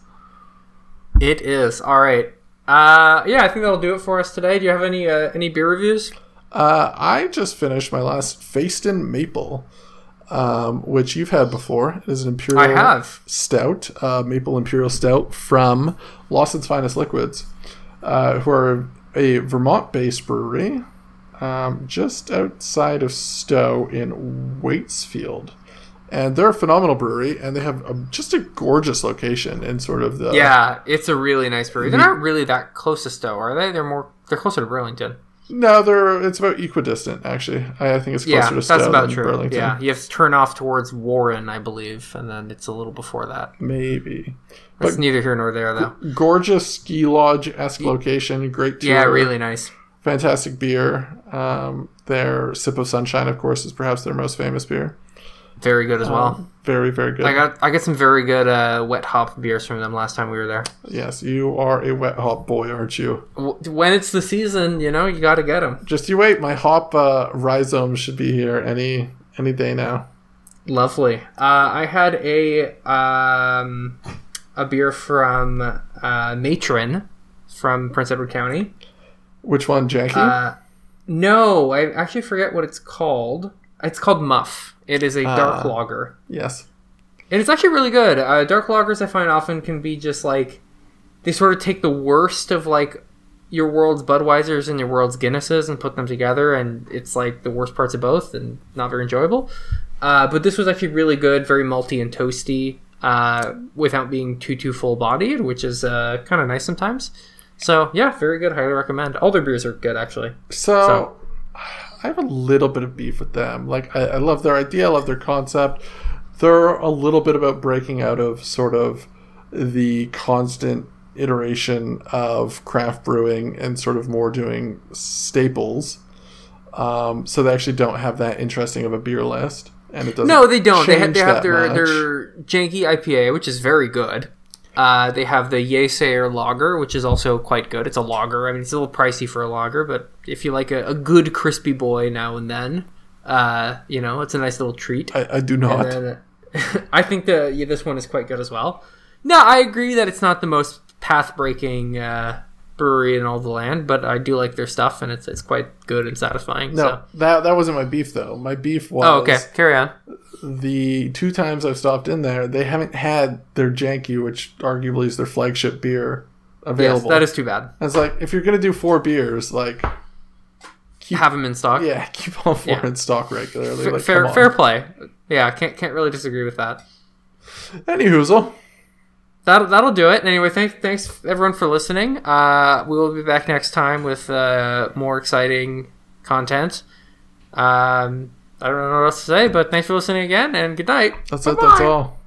Speaker 2: it is all right. Uh, yeah, I think that'll do it for us today. Do you have any uh, any beer reviews?
Speaker 3: Uh, I just finished my last Fayston Maple, um, which you've had before. It is an imperial
Speaker 2: I have.
Speaker 3: stout, uh, maple imperial stout from Lawson's Finest Liquids, uh, who are a Vermont-based brewery, um, just outside of Stowe in Waitsfield. And they're a phenomenal brewery, and they have a, just a gorgeous location in sort of the
Speaker 2: Yeah, it's a really nice brewery. They're not really that close to Stowe, are they? They're more they're closer to Burlington.
Speaker 3: No, they're it's about equidistant actually. I, I think it's closer
Speaker 2: Yeah,
Speaker 3: to
Speaker 2: that's about
Speaker 3: than
Speaker 2: true.
Speaker 3: Burlington.
Speaker 2: Yeah, you have to turn off towards Warren, I believe, and then it's a little before that.
Speaker 3: maybe.
Speaker 2: That's neither here nor there, though.
Speaker 3: Gorgeous ski lodge esque location, great tour.
Speaker 2: Yeah, really nice.
Speaker 3: fantastic beer. Um, their sip of sunshine, of course, is perhaps their most famous beer.
Speaker 2: Very good as well.
Speaker 3: Very, very good.
Speaker 2: I got I got some very good uh, wet hop beers from them last time we were there.
Speaker 3: yes, you are a wet hop boy, aren't you?
Speaker 2: When it's the season, you know, you got to get them.
Speaker 3: Just you wait. My hop uh, rhizomes should be here any any day now.
Speaker 2: Lovely. Uh, I had a um, a beer from uh, Matron from Prince Edward County.
Speaker 3: Which one, Jackie?
Speaker 2: Uh, no, I actually forget what it's called. It's called Muff. It is a dark
Speaker 3: Ah.
Speaker 2: lager.
Speaker 3: yes.
Speaker 2: And it's actually really good. Uh, dark lagers I find often can be just like they sort of take the worst of like your world's Budweisers and your world's Guinnesses and put them together, and it's like the worst parts of both and not very enjoyable. Uh, but this was actually really good, very malty and toasty, uh, without being too too full bodied, which is uh, kind of nice sometimes. So yeah, very good. Highly recommend. All their beers are good actually.
Speaker 3: So,
Speaker 2: So-
Speaker 3: I have a little bit of beef with them. Like I, I love their idea, I love their concept. They're a little bit about breaking out of sort of the constant iteration of craft brewing and sort of more doing staples. Um, so they actually don't have that interesting of a beer list, and it doesn't.
Speaker 2: No, they don't. They, ha-
Speaker 3: change
Speaker 2: they have their
Speaker 3: much.
Speaker 2: their janky IPA, which is very good. Uh, they have the Yesayer lager, which is also quite good. It's a lager. I mean, it's a little pricey for a lager, but if you like a, a good crispy boy now and then, uh, you know, it's a nice little treat.
Speaker 3: I, I do not.
Speaker 2: Then, uh, [LAUGHS] I think the yeah, this one is quite good as well. No, I agree that it's not the most path breaking uh, brewery in all the land, but I do like their stuff, and it's it's quite good and satisfying.
Speaker 3: no,
Speaker 2: So.
Speaker 3: that that wasn't my beef though. My beef was
Speaker 2: Oh, okay. Carry on.
Speaker 3: the two times I've stopped in there, they haven't had their janky, which arguably is their flagship beer, available.
Speaker 2: Yes, that is too bad.
Speaker 3: And it's like if you're gonna do four beers, like
Speaker 2: Have them in stock.
Speaker 3: yeah, [LAUGHS] keep all four
Speaker 2: Yeah.
Speaker 3: in stock regularly.
Speaker 2: F-
Speaker 3: Like,
Speaker 2: fair fair play. Yeah, can't can't really disagree with that.
Speaker 3: Any hoozle.
Speaker 2: That that'll do it. Anyway, thanks thanks everyone for listening. Uh, we will be back next time with uh, more exciting content. Um, I don't know what else to say, but thanks for listening again, and good night.
Speaker 3: That's it. That's all.